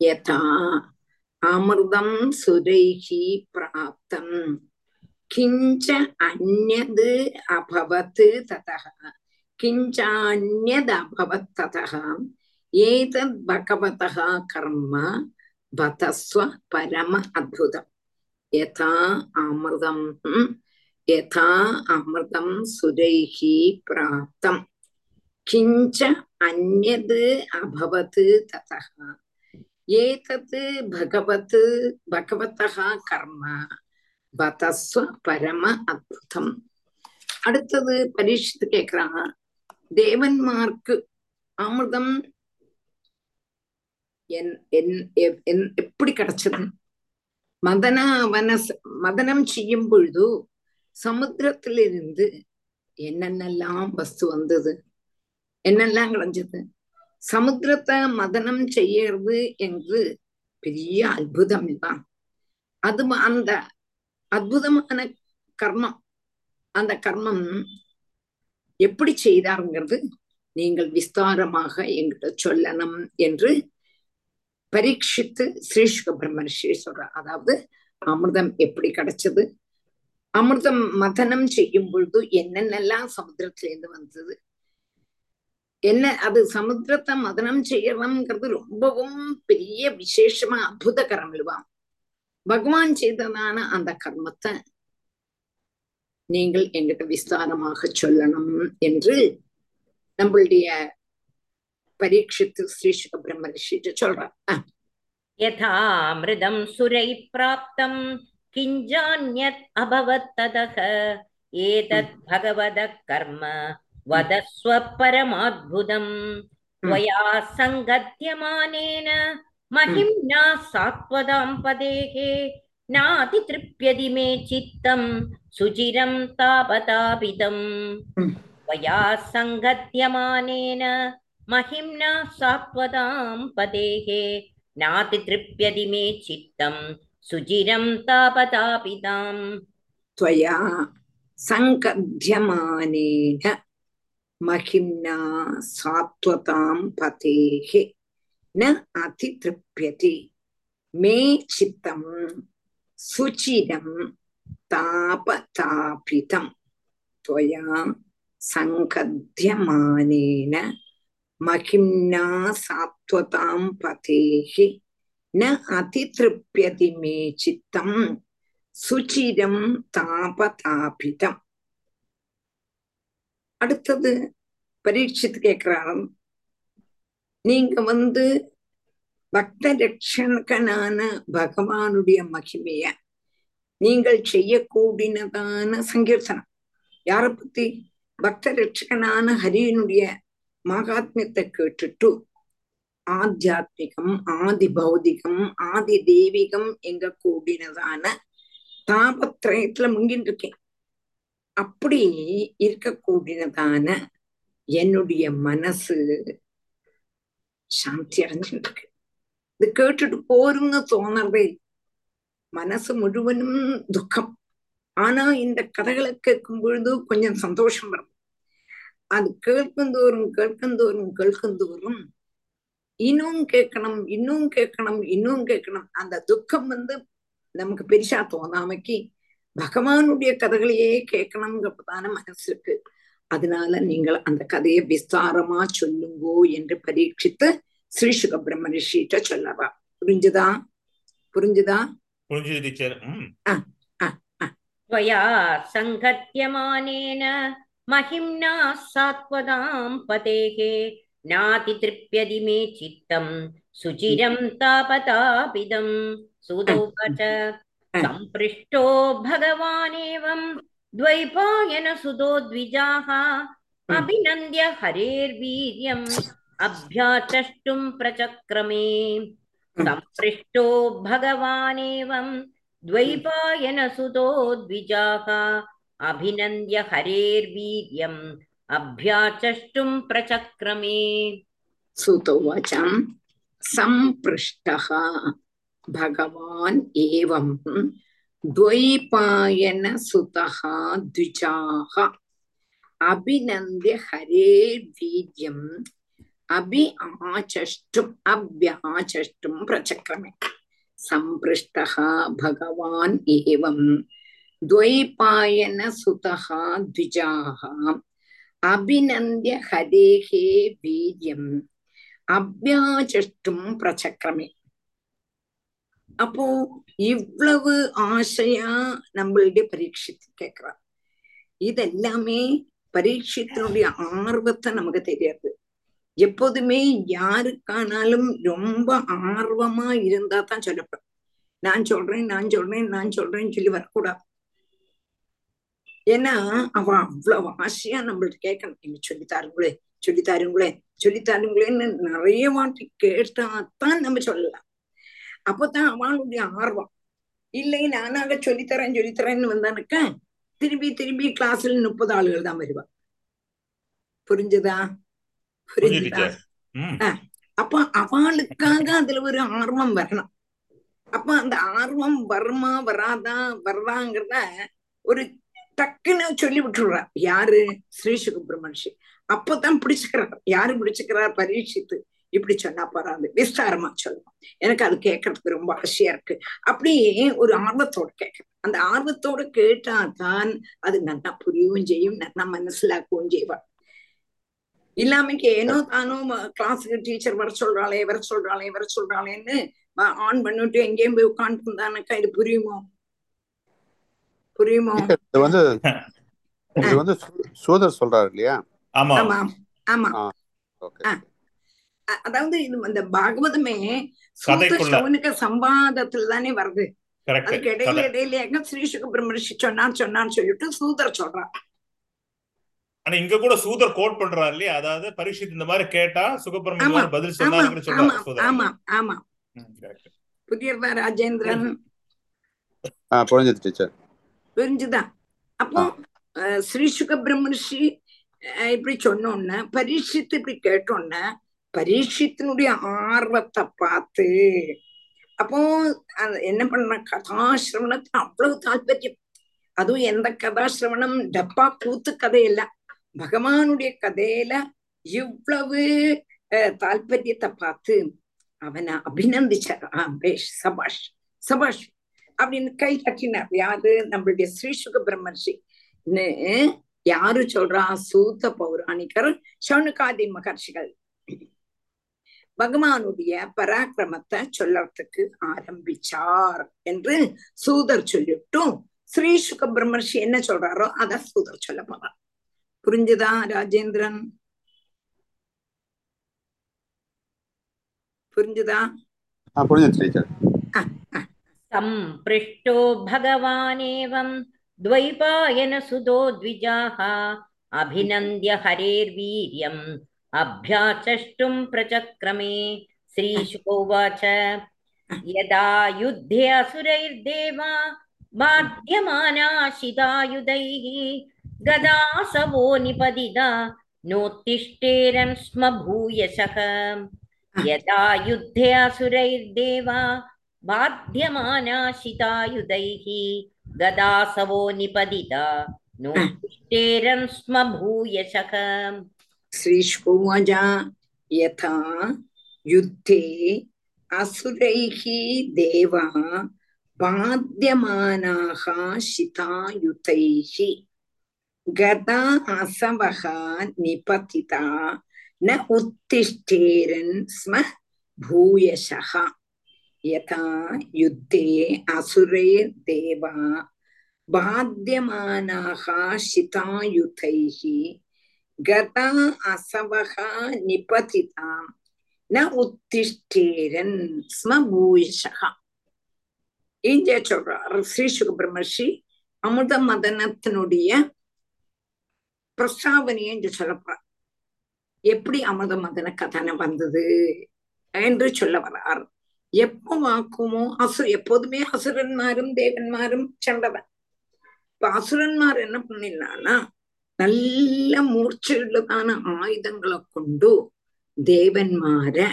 यथा अमृतम् सुरैः प्राप्तम् கிஞ்ச அந்நது அபவத் ததக கிஞ்சான்யத் அபவத் ததக ஏதத் பகவதக கர்ம பதஸ்வ பரம அத்புதம் யதா அமிர்தம் யதா அமிர்தம் சுரைஹி பிராப்தம் கிஞ்ச அந்நது அபவத் ததக ஏதத் பகவத் பகவதக கர்ம வதஸ்வ பரம அத்புதம். அடுத்தது பரீட்சித்து கேக்குறாங்க. தேவன்மார்க்கு அமிர்தம் என் என் எப்படி கிடைச்சது? மதன வன மதனம் செய்யும் பொழுது சமுத்திரத்திலிருந்து என்னென்னலாம் வஸ்து வந்தது? என்னெல்லாம் கிடைஞ்சது? சமுத்திரத்தை மதனம் செய்யறது என்று பெரிய அற்புதம் தான். அது அந்த அற்புதமான கர்மம். அந்த கர்மம் எப்படி செய்தாருங்கிறது நீங்கள் விஸ்தாரமாக எங்கிட்ட சொல்லணும் என்று பரீட்சித்து ஸ்ரீஷ்க பிரம்மர்ஷி சொல்ற அதாவது அமிர்தம் எப்படி கிடைச்சது? அமிர்தம் மதனம் செய்யும் பொழுது என்னென்னலாம் சமுத்திரத்திலேருந்து வந்தது? என்ன அது சமுத்திரத்தை மதனம் செய்யறதுங்கிறது ரொம்பவும் பெரிய விசேஷமா அற்புத கரம் பகவான் செய்ததான அந்த கர்மத்தை நீங்கள் எங்கிட்ட விஸ்தாரமாக சொல்லணும் என்று நம்மளுடைய பரீட்சித்து ஸ்ரீசுக பிரம்மரிஷிட்டு சொல்றார் அஹ், यथामृतं सुरैः प्राप्तं किञ्चान्यत् अभवत् ततः एतत् भगवदः कर्म वदस्व परमाद्भुतम् त्वया सङ्गत्यमानेन महिम्ना सात्वतां पदेः नातितृप्यति मे चित्तं सुचिरं तापतापितम् Hmm. त्वया सङ्गत्यमानेन महिम्ना सात्वतां पदेः नातितृप्यति मे चित्तं सुचिरं तापतापिताम् त्वया सङ्कध्यमानेन महिम्ना सात्वतां पतेः न अतितृप्यति मे चित्तं सुचिरं तापतापितं त्वया सङ्कध्यमानेन महिम्ना सात्वतां पतेः न अतितृप्यति मे चित्तं சுச்சிரம் தாபதாபிதம் அடுத்தது பரீட்சித்து கேட்கிறாராம் நீங்க வந்து பக்த ரட்சகனான பகவானுடைய மகிமைய நீங்கள் செய்யக்கூடியதான சங்கீர்த்தனம். யார பத்தி? பக்த ரட்சகனான ஹரியனுடைய மகாத்மியத்தை கேட்டுட்டு ஆத்தியாத்மிகம் ஆதி பௌதிகம் ஆதி தெய்வீகம் எங்க கூடினதான தாபத்திரயத்துல முங்கின்னு இருக்கேன் அப்படி இருக்கக்கூடினதான என்னுடைய மனசு சாந்தி அடைஞ்சிட்டு இருக்கு இது கேட்டுட்டு போருன்னு தோணுறதே மனசு முழுவதும் துக்கம் ஆனா இந்த கதைகளை கேட்கும் பொழுது கொஞ்சம் சந்தோஷம் வரும் அது கேட்கும் தோறும் கேட்கும் தோறும் கேட்கும் தோறும் இன்னும் கேட்கணும் இன்னும் கேட்கணும் இன்னும் கேட்கணும் அந்த துக்கம் வந்து நமக்கு பெருசா தோணாமைக்கு பகவானுடைய கதைகளையே கேட்கணுங்கிறதான மனசு இருக்கு அதனால நீங்கள் அந்த கதையை விஸ்தாரமா சொல்லுங்கோ என்று பரீட்சித்து ஸ்ரீ சுக பிரம்ம ரிஷிட்ட சொல்லவா புரிஞ்சுதா புரிஞ்சுதா புரிஞ்சுது டீச்சர் ம் त्वया सङ्गत्यमानेन महिम्ना सात्वतां पतेः नातितृप्यति मे चित्तं सुचिरं तापतापिदं सुदोवाच सम्पृष्टो भगवानेवं द्वैपायनसुतो द्विजाः। अभिनन्द्य हरेर्वीर्यम् अभ्याचष्टुं प्रचक्रमे। सम्पृष्टो भगवानेवं द्वैपायनसुतो द्विजाः। अभिनन्द्य हरेर्वीर्यम् अभ्याचष्टुं प्रचक्रमे। सुतोवचम् सम्पृष्टः भगवान् द्वैपायन सुतः द्विजाः अभिनन्द्य हरे वीर्यम् अभि आचष्टुम् अभ्याचष्टुम् प्रचक्रमे सम्पृष्टः भगवान् एवम् द्वैपायन सुतः द्विजाः अभिनन्द्य हरेः वीर्यम् अभ्याचष्टुम् प्रचक्रमे அப்போ இவ்வளவு ஆசையா நம்மளுடைய பரீட்சித்து கேட்கிறார். இதெல்லாமே பரீட்சத்தினுடைய ஆர்வத்தை நமக்கு தெரியாது. எப்போதுமே யாருக்கானாலும் ரொம்ப ஆர்வமா இருந்தா தான் சொல்லப்படும். நான் சொல்றேன் நான் சொல்றேன் நான் சொல்றேன்னு சொல்லி வரக்கூடாது. ஏன்னா அவ அவ்வளவு ஆசையா நம்மள்ட்ட கேட்கணும். நீங்க சொல்லித்தாருங்களே சொல்லித்தாருங்களே சொல்லித்தாருங்களேன்னு நிறைய வாட்டி கேட்டாதான் நம்ம சொல்லலாம். அப்பதான் அவளுடைய ஆர்வம். இல்லை நானாக சொல்லித்தரேன் சொல்லித்தரேன்னு வந்தானுக்க திரும்பி திரும்பி கிளாஸ்ல முப்பது ஆளுகள் தான் வருவா. புரிஞ்சுதா? புரிஞ்சுதா? அப்ப அவளுக்காக அதுல ஒரு ஆர்வம் வரணும். அப்ப அந்த ஆர்வம் வருமா வராதா வர்றாங்கிறத ஒரு டக்குன்னு சொல்லி விட்டுடுறா. யாரு? ஸ்ரீ சுகபிரமணிஷி அப்பதான் பிடிச்சுக்கிறார். யாரு பிடிச்சுக்கிறார்? பரீட்சித்து. இப்படி சொன்னா போறாது விஸ்தாரமா சொல்லணும் எனக்கு அது கேட்கறதுக்கு ரொம்ப ஆசையா இருக்கு. அப்படி ஒரு ஆர்வத்தோட கேட்கணும் அந்த ஆர்வத்தோட கேட்டாதான் அது நல்லா புரியவும் செய்யும் நல்லா மனசிலாக்கவும் செய்வாள் இல்லாமக்கு ஏனோ தானோ கிளாஸுக்கு டீச்சர் வர சொல்றாளே வர சொல்றாளே வர சொல்றாளேன்னு ஆன் பண்ணிட்டு எங்கேயும் போய் உட்காந்து இருந்தானாக்கா இது புரியுமோ? புரியுமோ? இது வந்து இது வந்து சூதர் சொல்றாரு இல்லையா? ஆமா. ஆமா ஆமா. அதாவது இது அந்த பாகவதமே. சூதவனுக்கு சம்பாதத்துல தானே வருது. கரெக்ட் அதுக்கு இடையில இடையில ஸ்ரீ சுகபிரமணிஷி சொன்னார் சொன்னான்னு சொல்லிட்டு சூதர் சொல்றான். ஆனா இங்க கூட சூதர் கோட் பண்றாரு இல்லையா? அதாவது பரீட்சித் இந்த மாதிரி கேட்டா சுகபிரமணியம் பதில் ஆமா சொன்னாருன்னு சொல்றாரு சூதர். ஆமா ஆமா. புரியுறதா ராஜேந்திரன். ஆ புரிஞ்சது டீச்சர். புரிஞ்சுதா? அப்போ ஸ்ரீ சுகபிரமணிஷி அஹ், இப்படி சொன்னோன்ன பரீட்சித்து இப்படி கேட்டோன்ன பரீட்சித்தினுடைய ஆர்வத்தை பார்த்து அப்போ என்ன பண்ண கதாசிரவணத்துல அவ்வளவு தாற்பயம் அதுவும் எந்த கதாசிரவணம்? டப்பா கூத்து கதையில்ல பகவானுடைய கதையில இவ்வளவு தாற்பயத்தை பார்த்து அவனை அபிநந்திச்சார் ஆ பேஷ் சபாஷ் சபாஷ் அப்படின்னு கை தட்டினார். யாரு? நம்மளுடைய ஸ்ரீ சுக பிரம்மர்ஷின்னு யாரு சொல்றா? சூத்த பௌராணிகர் சவுனுகாதி மகர்ஷிகள். பகவானுடைய பராக்கிரமத்தை சொல்லறதுக்கு ஆரம்பிச்சார் என்று சூதர் சொல்லிட்டும் ஸ்ரீ சுக பிரம்மர்ஷி என்ன சொல்றாரோ அத சூதர் சொல்ல போறார் புரிஞ்சுதா ராஜேந்திரன் புரிஞ்சுதா ஆ புரிஞ்சுது டீச்சர் सम्पृष्टो भगवानेवं द्वैपायनसुतो द्विजाः अभिनन्द्य हरेर्वीर्यम् अभ्याचष्टुं प्रचक्रमे श्रीशुकोवाच यदा युद्धे असुरैर्देवा बाध्यमानाशितायुधैः गदासवो निपदिता नोत्तिष्ठेरन् स्म भूयशः। यदा युद्धे असुरैर्देवा बाध्यमानाशितायुधैः गदासवो निपदिता नोत्तिष्ठेरन् स्म भूयशः। श्रीशुकोवाच यथा युद्धे असुरैः देवा बाध्यमानाः शितायुतैः गदा असवः निपतिता न उत्तिष्ठेरन् स्म भूयशः। यथा युद्धे असुरैर्देवा बाध्यमानाः शितायुतैः கதா அசவகா நிபதிதாம் ந உத்திஷ்டேரன் ஸ்மபூஷகா. இங்கே சொல்றார்? ஸ்ரீ சுகபிரமர்ஷி அமிர்த மதனத்தினுடைய பிரஸ்தாவனையை என்று சொல்லப்படுறார் எப்படி அமிர்த மதன கதனை வந்தது என்று சொல்ல வரார் எப்ப வாக்குமோ அசு எப்போதுமே அசுரன்மாரும் தேவன்மாரும் சண்டவன் இப்ப அசுரன்மார் என்ன பண்ணினானா നല്ല മൂർച്ചയുള്ളതാണ് ആയുധങ്ങളെ കൊണ്ടു ദേവന്മാരെ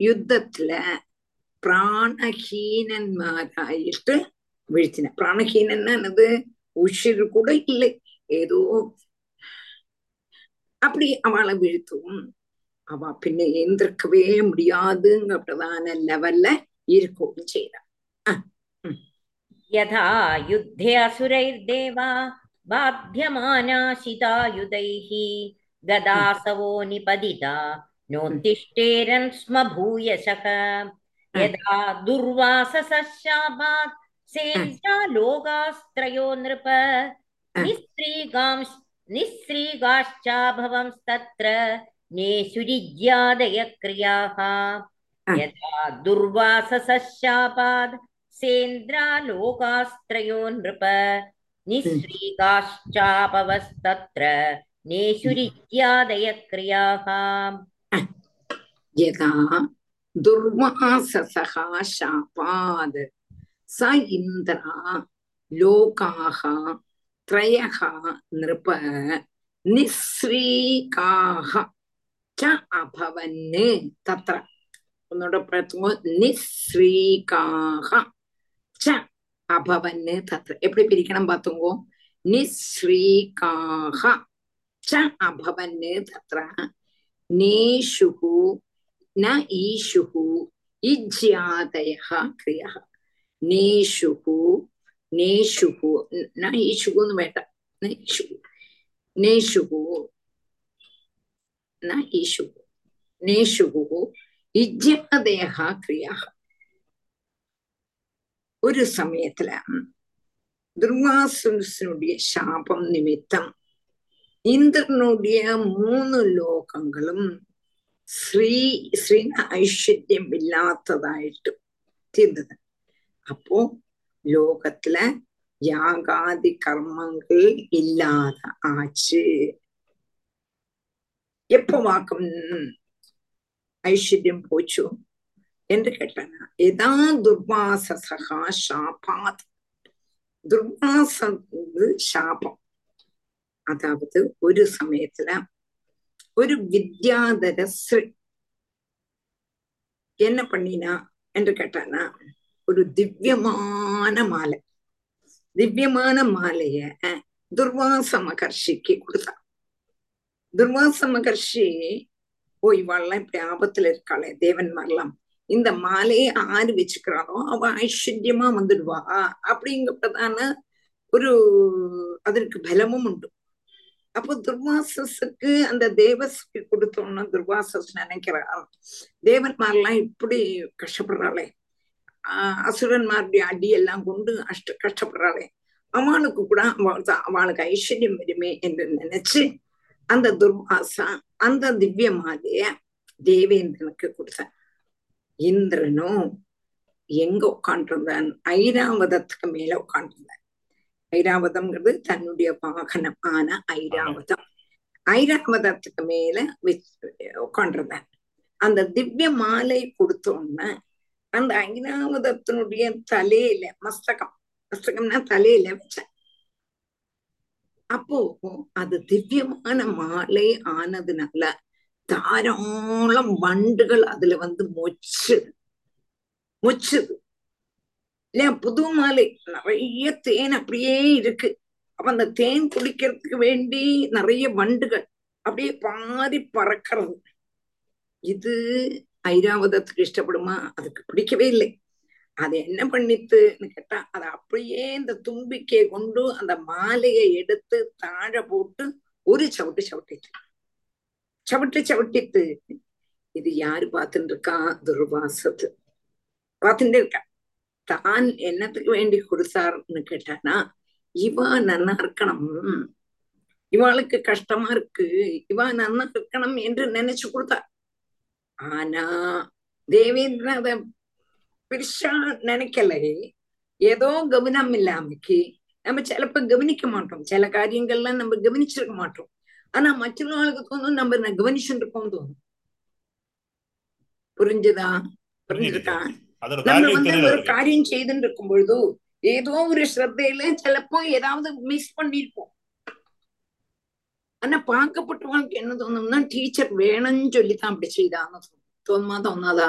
യുദ്ധത്തില് പ്രാണഹീനന്മാരായിട്ട് വീഴ്ത്തിന പ്രാണഹീനൻ എന്നത് ഉഷിർ കൂടെ ഇല്ലേ ഏതോ அப்படி அவளை வீழ்த்துவோம் அவ பின்ன எந்திருக்கவே முடியாதுங்கிறதான லெவல்ல இருக்கும் செய்யறான் யதா யுத்தே அசுரைர் தேவா बाध्यमानाशितायुधैः गदासवो निपदिता नोत्तिष्ठेरन् स्म भूयशः यदा दुर्वाससशापात् सेन्ता लोकास्त्रयो नृप निस्त्रीगांश् निःस्त्रीगाश्चाभवंस्तत्र नेषुरिज्यादय क्रियाः यदा दुर्वाससशापात् सेन्द्रालोकास्त्रयो नृप निःस्त्रीगाश्चापवस्तत्र नेषुरिज्यादय क्रियाः यदा दुर्वाससः शापाद् स इन्द्रा लोकाः त्रयः नृप निःस्रीकाः च अभवन् तत्र ഒന്നുകൂടെ പ്രത്തുമ്പോ നിസ്രീകാഹ ച அபவன்னு தத்து எப்படி பிரிக்கணும் பார்த்துங்கோ? நிஸ்ரீகாக ச அபவன்னு தத்ர. நேஷுகு ந ஈஷுகு இஜ்யாதய கிரியா நேஷுகு நேஷுகு ந ஈஷுகுன்னு வேண்ட நேஷுகு நேஷுகு ந ஈஷுகு நேஷுகு இஜ்யாதய கிரியா ஒரு சமயத்துல துர்வாசுனுடைய சாபம் நிமித்தம் இந்திரனுடைய மூணு லோகங்களும் ஸ்ரீ ஸ்ரீன ஐஸ்வர்யம் இல்லாததாയിട്ട് தீர்ந்தது அப்போ லோகத்துல யாகாதி கர்மங்கள் இல்லாத ஆச்சு எப்போ வாக்கம் ஐஸ்வர்யம் போச்சு என்று கேட்டானா. எதா துர்வாசசகா ஷாபாத் துர்வாச சாபம். அதாவது ஒரு சமயத்துல ஒரு வித்யாதர ஸ்ரீ என்ன பண்ணினா என்று கேட்டானா. ஒரு திவ்யமான மாலை. திவ்யமான மாலைய துர்வாச மகர்ஷிக்கு கொடுத்தா. துர்வாச மகர்ஷி ஓ இவாள்லாம் இப்படி ஆபத்துல இருக்காளே தேவன்மார்லாம். இந்த மாலையை ஆறு வச்சுக்கிறாளோ அவ ஐஸ்வர்யமா வந்துடுவா. அப்படிங்கப்பட்டதான ஒரு அதற்கு பலமும் உண்டு. அப்போ துர்வாசஸுக்கு அந்த தேவஸ்க்கு கொடுத்தோம்னா துர்வாசஸ் நினைக்கிறார். தேவன்மாரெல்லாம் இப்படி கஷ்டப்படுறாளே. ஆஹ் அசுரன்மாருடைய அடி எல்லாம் கொண்டு அஷ்ட கஷ்டப்படுறாளே. அவளுக்கு கூட அவளுக்கு ஐஸ்வர்யம் வருமே என்று நினைச்சு அந்த துர்வாசா அந்த திவ்ய மாலைய தேவேந்திரனுக்கு கொடுத்தான் இந்திரனும் எங்க உட்காண்டிருந்தான் ஐராவதத்துக்கு மேல உட்காண்டிருந்தான் ஐராவதம்ங்கிறது தன்னுடைய வாகனம். ஆன ஐராவதம். ஐராவதத்துக்கு மேல உட்காண்டிருந்தான் அந்த திவ்ய மாலை கொடுத்தோன்னு அந்த ஐராவதத்தினுடைய தலையில மஸ்தகம். மஸ்தகம்னா தலையில வச்சேன். அப்போ அது திவ்யமான மாலை ஆனதுனால தாராளம் வண்டுகள் அதுல வந்து மொச்சுது மொச்சுது இல்லையா? புது மாலை நிறைய தேன் அப்படியே இருக்கு. அப்ப அந்த தேன் குடிக்கிறதுக்கு வேண்டி நிறைய வண்டுகள் அப்படியே பாதி பறக்கிறது. இது ஐராவதத்துக்கு இஷ்டப்படுமா? அதுக்கு பிடிக்கவே இல்லை. அது என்ன பண்ணித்துன்னு கேட்டா அது அப்படியே இந்த தும்பிக்கையை கொண்டு அந்த மாலையை எடுத்து தாழ போட்டு ஒரு சவிட்டு சவுட்டிச்சு சவிட்டு சவிட்டித்து இது யாரு பார்த்துட்டு இருக்கா துர்வாசத்து பார்த்துட்டே இருக்கா தான் என்னத்துக்கு வேண்டி கொடுத்தாருன்னு கேட்டானா இவா நன்னா இருக்கணும் இவாளுக்கு கஷ்டமா இருக்கு இவா நன்னா இருக்கணும் என்று நினைச்சு கொடுத்தார் ஆனா தேவேந்திரன் அத பெருசா நினைக்கல ஏதோ கவனம் இல்லாமக்கு நம்ம சிலப்ப கவனிக்க மாட்டோம் சில காரியங்கள்லாம் நம்ம கவனிச்சிருக்க மாட்டோம் ஆனா மற்றவங்களுக்கு தோணும் நம்ம கவனிச்சுட்டு இருக்கோம் தோணும். புரிஞ்சுதா? புரிஞ்சுதா? நம்ம வந்து ஒரு காரியம் செய்துட்டு இருக்கும் பொழுது ஏதோ ஒரு ஸ்ரத்தையில சிலப்போ ஏதாவது மிஸ் பண்ணிருப்போம். ஆனா பார்க்கப்பட்டவங்களுக்கு என்ன தோணும்னா டீச்சர் வேணும்னு சொல்லித்தான் அப்படி செய்தான்னு தோணுமா. தோணாதா?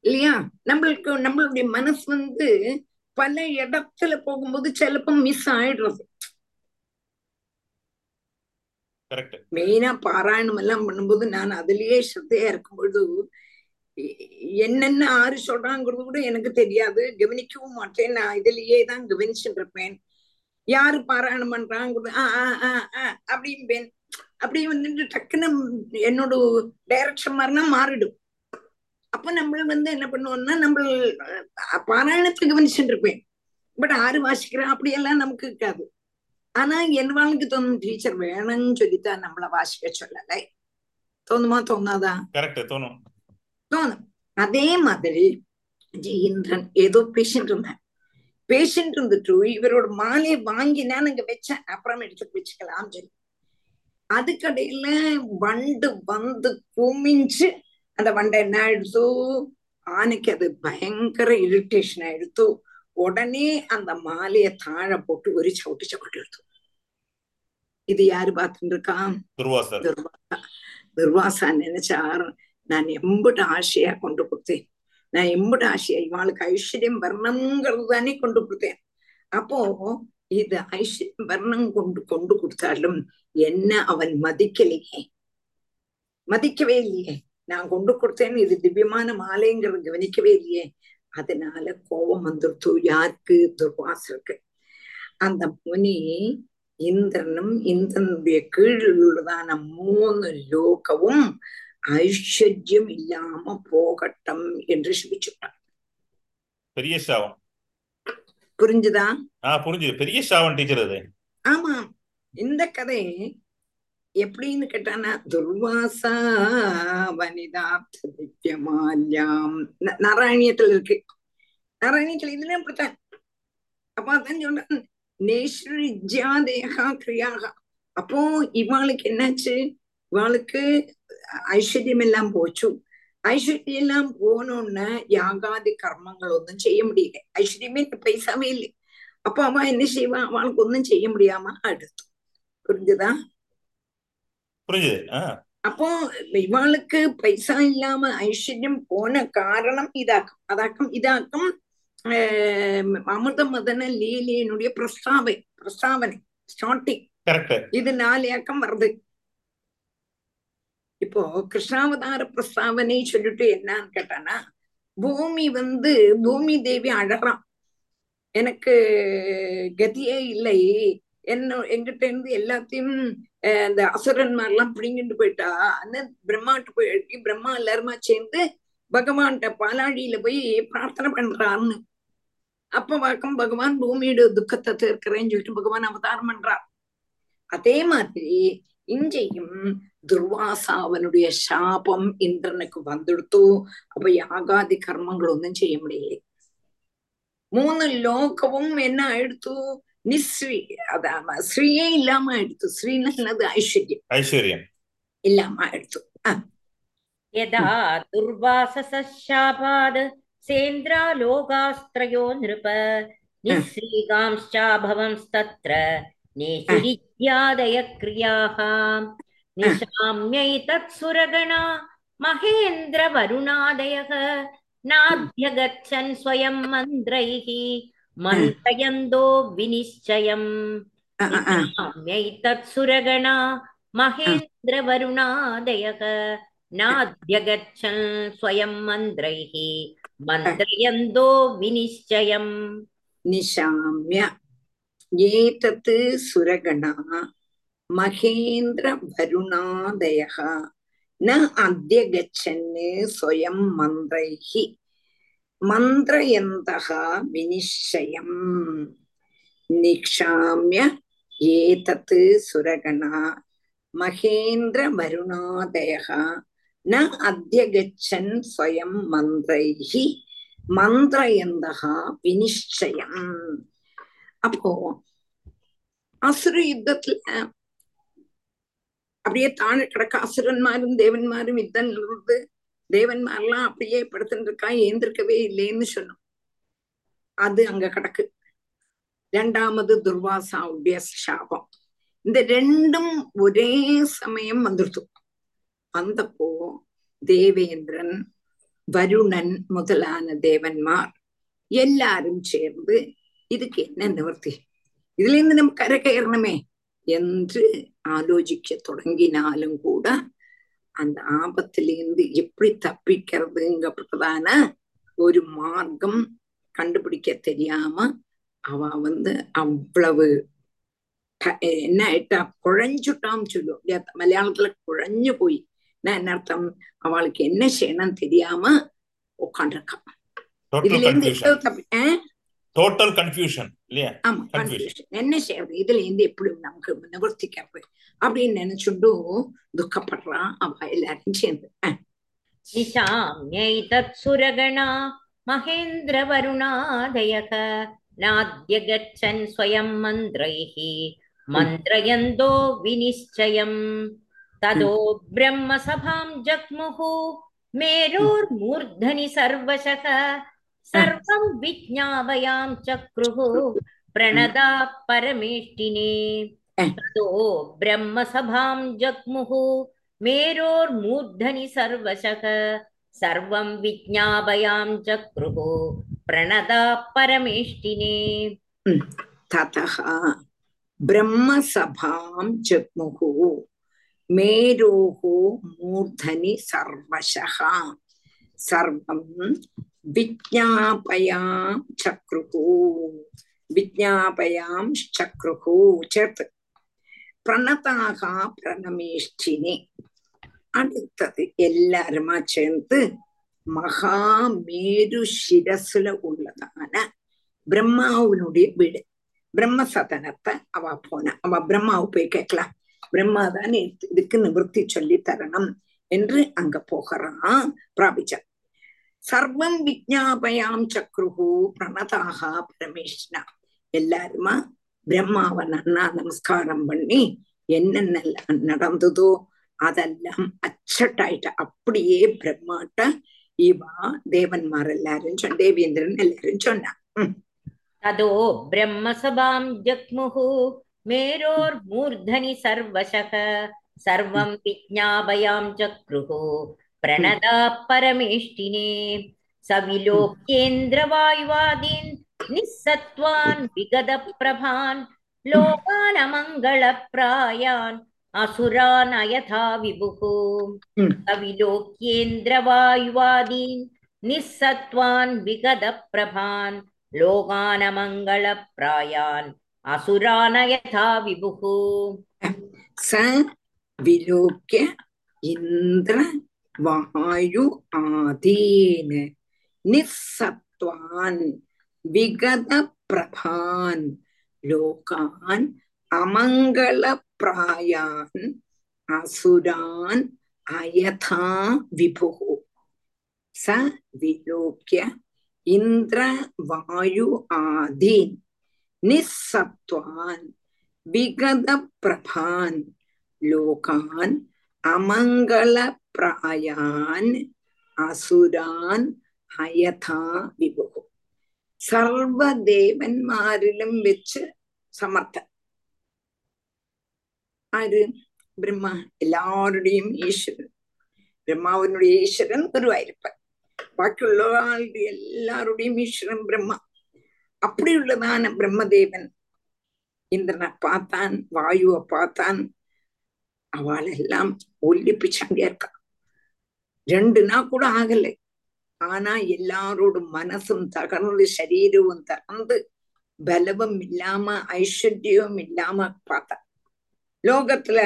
இல்லையா? நம்மளுக்கு நம்மளுடைய மனசு வந்து பல இடத்துல போகும்போது சிலப்போ மிஸ் ஆயிடுறது. மெயினா பாராயணம் எல்லாம் பண்ணும்போது நான் அதுலயே ஸ்ரத்தையா இருக்கும் பொழுது என்னென்ன ஆறு சொல்றாங்கிறது கூட எனக்கு தெரியாது. கவனிக்கவும் மாட்டேன். நான் இதுலயே தான் கவனிச்சுட்டு இருப்பேன் யாரு பாராயணம் பண்றாங்கிறது? ஆஹ் ஆஹ் அப்படிம்பேன். அப்படி வந்துட்டு டக்குன்னு என்னோட டைரக்ஷன் மாதிரினா மாறிடும். அப்ப நம்ம வந்து என்ன பண்ணுவோம்னா நம்ம பாராயணத்தை கவனிச்சுட்டு இருப்பேன் பட் ஆறு வாசிக்கிறேன். அப்படியெல்லாம் நமக்கு இருக்காது. ஆனா என் வாழ்க்கை தோணும் டீச்சர் வேணும்னு சொல்லித்தான் நம்மள வாசிக்க சொல்லலை. தோணுமா தோணாதா? கரெக்ட் தோணும். தோணும். அதே மாதிரி இந்திரன் ஏதோ பேஷண்ட் இருந்தேன் பேஷண்ட் இருந்துட்டு இவரோட மாலையை வாங்கி நான் அங்க வச்சேன். அப்புறம் எடுத்து வச்சுக்கலாம் சொல்லி. அதுக்கடையில வண்டு வந்து குமிஞ்சு அந்த வண்டை என்ன ஆயிடுத்து ஆனைக்கு அது பயங்கர இரிட்டேஷன் ஆயிடுத்து உடனே அந்த மாலைய தாழ போட்டு ஒரு சவுட்டு சவுட்டு எடுத்து இது யாரு பார்த்துட்டு இருக்கா துர்வாசா துர்வாசா நினைச்சார் நான் எம்புட்டு ஆசையா கொண்டு கொடுத்தேன் நான் எம்புட்டு ஆசையா இவாளுக்கு ஐஸ்வர்யம் வர்ணம்ங்கிறது தானே கொண்டு கொடுத்தேன் அப்போ இது ஐஸ்வர்யம் வர்ணம் கொண்டு கொண்டு கொடுத்தாலும் என்ன அவன் மதிக்கலையே மதிக்கவே இல்லையே நான் கொண்டு கொடுத்தேன்னு இது திவ்யமான மாலைங்கிறது கவனிக்கவே இல்லையே அதனால கோபம் வந்துருத்து யாருக்கு துர்வாசருக்கு அந்த முனி இந்திரனும் இந்திரனுடைய கீழில் உள்ளதான மூணு லோகவும் ஐஸ்வர்யம் இல்லாம போகட்டும் என்று சிபிச்சுட்டான். பெரிய சாவம். புரிஞ்சுதா? ஆஹ் புரிஞ்சுது. பெரிய சாவம் டீச்சர் அது. ஆமா. இந்த கதை எப்படின்னு கேட்டானா துர்வாசா வனிதா திவ்யமால்யாம் நாராயணியத்துல இருக்கு. நாராயணியத்துல இதுல அப்படித்தான். அப்ப அதான் சொன்ன நேஸ்ரிஜா தேகா கிரியாக. அப்போ இவாளுக்கு என்னாச்சு? இவாளுக்கு ஐஸ்வர்யம் எல்லாம் போச்சு. ஐஸ்வர்யம் எல்லாம் போனோன்னு யாகாதி கர்மங்கள் ஒன்றும் செய்ய முடியல. ஐஸ்வர்யமே பைசாவே இல்லை. அப்ப அவ என்ன செய்வா? அவளுக்கு ஒன்றும் செய்ய முடியாம அடுத்து புரிஞ்சுதா? புரிஞ்சுது. அப்போ இவாளுக்கு பைசா இல்லாம ஐஸ்வர்யம் போன காரணம் இதாக்கும். அதாக்கும் இதாக்கும் ஆஹ் அமிர்த மதன லீலையினுடைய பிரஸ்தாவை பிரஸ்தாவனை ஸ்டார்டிங் இது நாளையாக்கம் வருது. இப்போ கிருஷ்ணாவதார பிரஸ்தாவனை சொல்லிட்டு என்னன்னு கேட்டானா பூமி வந்து பூமி தேவி அழறான். எனக்கு கதியே இல்லை. என்ன எங்கிட்ட இருந்து எல்லாத்தையும் அஹ், இந்த அசுரன்மாரெல்லாம் பிடிங்கிட்டு போயிட்டா பிரம்மாட்டு போய் பிரம்மா எல்லாருமா சேர்ந்து பகவான்கிட்ட பாலாழியில போய் பிரார்த்தனை பண்றான்னு. அப்ப வழக்கம் பகவான் பூமியோட துக்கத்தை தீர்க்கிறேன்னு சொல்லிட்டு பகவான் அவதாரம் பண்றார். அதே மாதிரி இங்கேயும் துர்வாசா அவனுடைய சாபம் இந்திரனுக்கு வந்துடுத்து அப்ப யாகாதி கர்மங்கள் ஒன்றும் செய்ய முடியலை. மூணு லோகமும் என்ன ஆயிடுத்து? நிஸ்ரீ அதான் ஸ்ரீயே இல்லாம ஆயிடுத்து. ஸ்ரீன்னு ஐஸ்வர்யம். ஐஸ்வர்யம். இல்லாம ஆயிடுத்து. யதா துர்வாசசாபாத் सेन्द्रालोकास्त्रयो नृप निःश्रीकांश्चाभवंस्तत्र नेशिरिद्यादयक्रियाः निशाम्यैतत्सुरगणा महेन्द्रवरुणादयः नाभ्यगच्छन् स्वयं मन्त्रैः मन्त्रयन्दो विनिश्चयम् ैतत्सुरगणा महेन्द्रवरुणादयः नाद्यगच्छन् स्वयं मन्त्रैः मन्त्रयन्दो विनिश्चयम् निशाम्य एतत् सुरगणा महेन्द्रवरुणादयः न अद्य गच्छन् स्वयं मन्त्रैः मन्त्रयन्तः विनिश्चयम् निक्षाम्य एतत् सुरगणा महेन्द्रवरुणादयः ந அத்தியகச்சன் ஸ்வயம் மந்திரைகி மந்திரயந்தகா வினிச்சயம் அப்போ அசுர யுத்தத்துல அப்படியே தாழ கிடக்க அசுரன்மாரும் தேவன்மாரும் யுத்தம் இருந்து தேவன்மாரெல்லாம் அப்படியே படுத்துட்டு இருக்கா ஏந்திருக்கவே இல்லைன்னு சொன்னோம். அது அங்க கிடக்கு. ரெண்டாமது துர்வாசாவுடைய சாபம். இந்த ரெண்டும் ஒரே சமயம் வந்துருத்தும் வந்தப்போ தேவேந்திரன் வருணன் முதலான தேவன்மார் எல்லாரும் சேர்ந்து இதுக்கு என்ன நிவர்த்தி? இதுல இருந்து நம்ம கரை கயறணுமே என்று ஆலோசிக்க தொடங்கினாலும் கூட அந்த ஆபத்திலிருந்து எப்படி தப்பிக்கிறதுங்கப்பட்டதான ஒரு மார்க்கம் கண்டுபிடிக்க தெரியாம அவ வந்து அவ்வளவு என்ன ஆயிட்டா குழஞ்சுட்டான்னு சொல்லுவோம் மலையாளத்துல குழஞ்சு போய் நான் என்ன அர்த்தம் அவளுக்கு என்ன செய்யணும் தெரியாம உட்காந்துருக்கான் இதுல இருந்து டோட்டல் கன்ஃபியூஷன் இல்லையா? ஆமா கன்ஃபியூஷன் என்ன செய்யறது இதுல இருந்து எப்படி நமக்கு நிவர்த்திக்கிறது அப்படின்னு நினைச்சுட்டு துக்கப்படுறான் அவ எல்லாரும் சேர்ந்து. நிஷாம்யை தத் சுரகணா மகேந்திர வருணாதயக நாத்ய ஸ்வயம் மந்திரைஹி மந்திரயந்தோ வினிச்சயம் ततो ब्रह्मसभां जग्मुः मेरोर्मूर्धनि सर्वशः सर्वं विज्ञापयां चक्रुः प्रणदा परमेष्टिने ततो ब्रह्मसभां जग्मुः मेरोर्मूर्धनि सर्वशः सर्वं विज्ञापयां चक्रुः प्रणदा परमेष्टिने ततः ब्रह्मसभां जग्मुः மேரோகோ மூர்தனி சர்வசா சர்வம் விஜாபயாம் சக்ருகு விஜாபயாம் சக்ருகு சேர்த்து பிரணதாகா பிரணமேஷ்டினே அடுத்தது எல்லாருமா சேர்ந்து மகா மேரு சிரசுல உள்ளதான பிரம்மாவினுடைய வீடு பிரம்ம சதனத்தை அவ போன அவ பிரம்மாவு போய் கேட்கலாம் பிரம்மா தானே இதுக்கு நிவர்த்தி சொல்லி தரணும் என்று அங்க போகிறான் பிராபிச்ச சர்வம் விஜாபயாம் சக்ருகு பிரணதாக பரமேஷ்னா. எல்லாருமா பிரம்மாவை நன்னா நமஸ்காரம் பண்ணி என்னென்னலாம் நடந்ததோ அதெல்லாம் அச்சட்டாயிட்ட அப்படியே பிரம்மாட்ட இவா தேவன்மார் எல்லாரும் தேவேந்திரன் எல்லாரும் சொன்னான். அதோ பிரம்மசபாம் ஜக்முகு मेरोर्मूर्धनि सर्वशः सर्वं विज्ञापयां चक्रुः प्रणदा परमेष्टिने सविलोक्येन्द्रवायुवादीन् निःसत्त्वान् विगतप्रभान् लोकानमङ्गलप्रायान् असुरान् अयथा विभुः Hmm. कविलोक्येन्द्रवायुवादीन् निःसत्त्वान् विगतप्रभान् लोकानमङ्गलप्रायान् असुरान् यथा विभुः। स विलोक्य इन्द्र वायु आदीन्, निःसत्त्वान्, विगतप्रभान्, लोकान्, अमङ्गलप्रायान्, असुरान्, अयथा विभुः। स विलोक्य इन्द्र वायु आदीन्। நிசப்துவான் விகத பிரபான் லோகான் அமங்கள பிராயான் അസുരാൻ ഹയഥാ വിഭു സർവദേവന്മാരിലും വെച്ച് സമർത്ഥൻ ആര് ബ്രഹ്മ എല്ലാവരുടെയും ഈശ്വരൻ ബ്രഹ്മാവിനുடைய ഈശ്വരൻ ഗുരുവായൂരപ്പൻ ബാക്കിയുള്ള ആളുടെ എല്ലാവരുടെയും ഈശ്വരൻ ബ്രഹ്മ அப்படி உள்ளதான பிரம்மதேவன் இந்திரனை பார்த்தான் வாயுவை பார்த்தான். அவளெல்லாம் ஒல்லிப்பிச்சாங்க இருக்கா. ரெண்டு நாள் கூட ஆகலை. ஆனா எல்லாரோட மனசும் தகர்ந்து சரீரமும் தகர்ந்து பலவும் இல்லாம ஐஸ்வர்யம் இல்லாம பார்த்தா லோகத்துல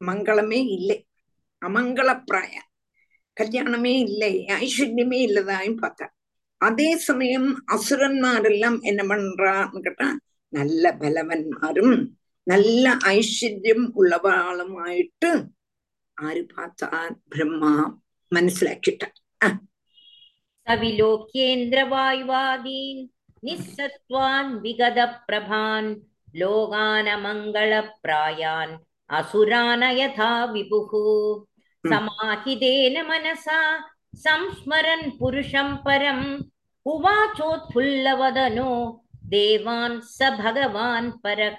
மங்களமே இல்லை. அமங்கள பிராயம் கல்யாணமே இல்லை. ஐஸ்வர்யமே இல்லதாயும் பார்த்தா அதே சமயம் அசுரன்மாரெல்லாம் என்ன பண்றான்னு கேட்டா நல்ல பலவன்மாரும் நல்ல ஐஸ்வர்யம் உள்ளவாளுமாയിട്ട് ആര് பார்த்தார் பிரம்மா മനസ്സിലാക്കിയിട്ടാണ് സവിലോക്യേന്ദ്രവായുവാദീൻ നിസ്സത്വാൻ വിഗതപ്രഭാൻ ലോകാനമംഗളപ്രായാൻ അസുരാനയഥാ വിഭുഹു സമാഹിതേന മനസാ സംസ്മരൻ പുരുഷം പരം उवाचोत्फुल्लवदनो देवान् स भगवान् परः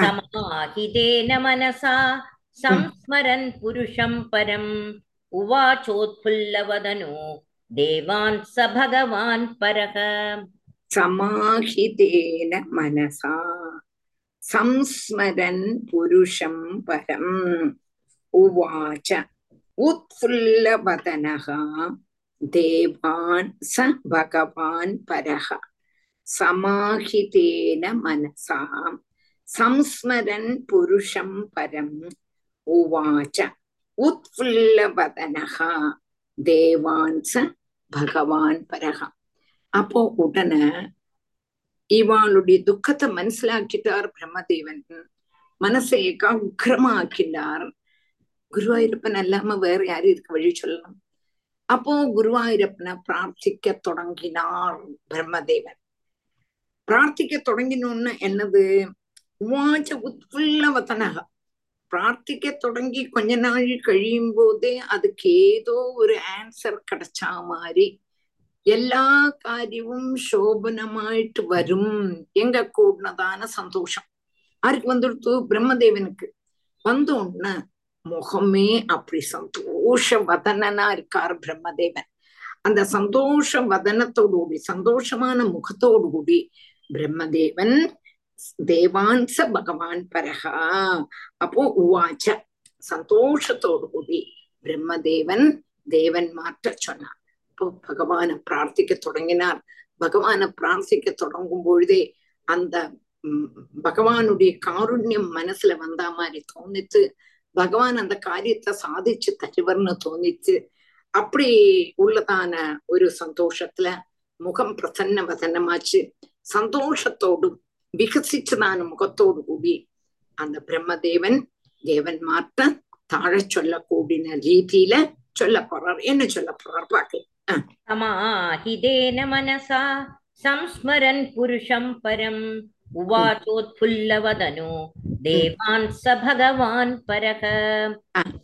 समाहितेन मनसा संस्मरन् पुरुषं परम् उवाचोत्फुल्लवदनो देवान् स भगवान् परः समाहितेन मनसा संस्मरन् पुरुषं परम् उवाच उत्फुल्लवदनः தேவான் ச பகவான் பரக சமாஹிதேன மனசாம் சம்ஸ்மரன் புருஷம் பரம் உவாச்ச உத்ஃபுல்லவதனகா தேவான் ச பகவான் பரகா அப்போ உடனே இவாளுடைய துக்கத்தை மனசிலாக்கிட்டார் பிரம்மதேவன் மனசை ஏக்கா உக்கிரமாக்கினார் குருவாயிருப்பன் அல்லாம வேற யாரும் இருக்க வழி சொல்லணும் அப்போ குருவாயூரப்பனை பிரார்த்திக்க தொடங்கினார் பிரம்மதேவன். பிரார்த்திக்க தொடங்கினோன்னு என்னது? உவாச்ச உத்ஃபுல்ல வதனக பிரார்த்திக்க தொடங்கி கொஞ்ச நாள் கழியும் போதே அதுக்கு ஏதோ ஒரு ஆன்சர் கிடைச்சா மாதிரி. எல்லா காரியமும் சோபனமாயிட்டு வரும். எங்க கூடினதான சந்தோஷம். யாருக்கு வந்துடுத்து பிரம்மதேவனுக்கு. வந்த முகமே அப்படி சந்தோஷ வதனனா இருக்கார் பிரம்மதேவன். அந்த சந்தோஷ வதனத்தோடு கூடி சந்தோஷமான முகத்தோடு கூடி பிரம்மதேவன் தேவான்ச பகவான் பரகா அப்போ உவாச்ச சந்தோஷத்தோடு கூடி பிரம்மதேவன் தேவன் மாற்ற சொன்னார். அப்போ பகவான பிரார்த்திக்க தொடங்கினார். பகவான பிரார்த்திக்க தொடங்கும் பொழுதே அந்த பகவானுடைய காருண்யம் மனசுல வந்தா மாதிரி தோணித்து பகவான் அந்த காரியத்தை சாதிச்சு தருவர்னு தோணிச்சு அப்படி உள்ளதான ஒரு சந்தோஷத்துல முகம் பிரசன்ன வதனமாச்சு சந்தோஷத்தோடும் விகசிச்சதான முகத்தோடு கூடி அந்த பிரம்மதேவன் தேவன்மார்த்த தாழ சொல்லக்கூடின ரீதியில சொல்ல போறார். என்ன சொல்ல போறார் பாக்கலாம். சமாஹிதேன மனசா சம்ஸ்மரன் புருஷம் பரம். உவாச்சோத்புல்லவதனு தேவான் ச பகவான் பரக.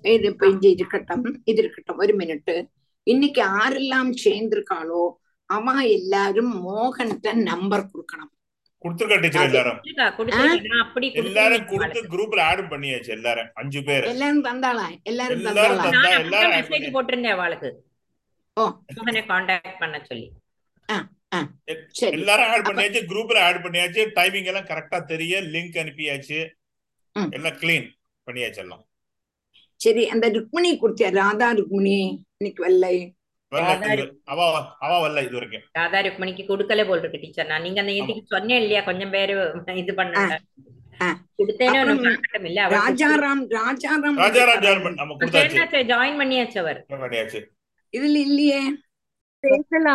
இது இப்ப இஞ்சி இருக்கட்டும் இது இருக்கட்டும் ஒரு மினிட்டு. இன்னைக்கு ஆரெல்லாம் சேர்ந்திருக்காளோ அவ எல்லாரும் மோகன்கிட்ட நம்பர் கொடுக்கணும். கொடுத்துருக்கா டீச்சர் எல்லாரும்? எல்லாரும் கொடுத்து குரூப்ல எல்லாரும் ஆட் பண்ணியாச்சு குரூப்ல ஆட் பண்ணியாச்சு டைமிங் எல்லாம் கரெக்டா தெரிய லிங்க் அனுப்பியாச்சு. எல்லாம் கிளீன் பண்ணியாச்சு எல்லாம். சரி அந்த ருக்மிணி கொடுத்தியா? ராதா ருக்மிணி இன்னைக்கு வரல. ராதா ருக்மணிக்கு கொடுக்கல போல் இருக்கு டீச்சர் நான் நீங்க அந்த நேற்றுக்கு சொன்னேன் இல்லையா? கொஞ்சம் பேரு இது பண்ண ராஜாராம் ராஜாராம் ஜாயின் பண்ணியாச்சு அவர். இதுல இல்லையே. பேசலாம்.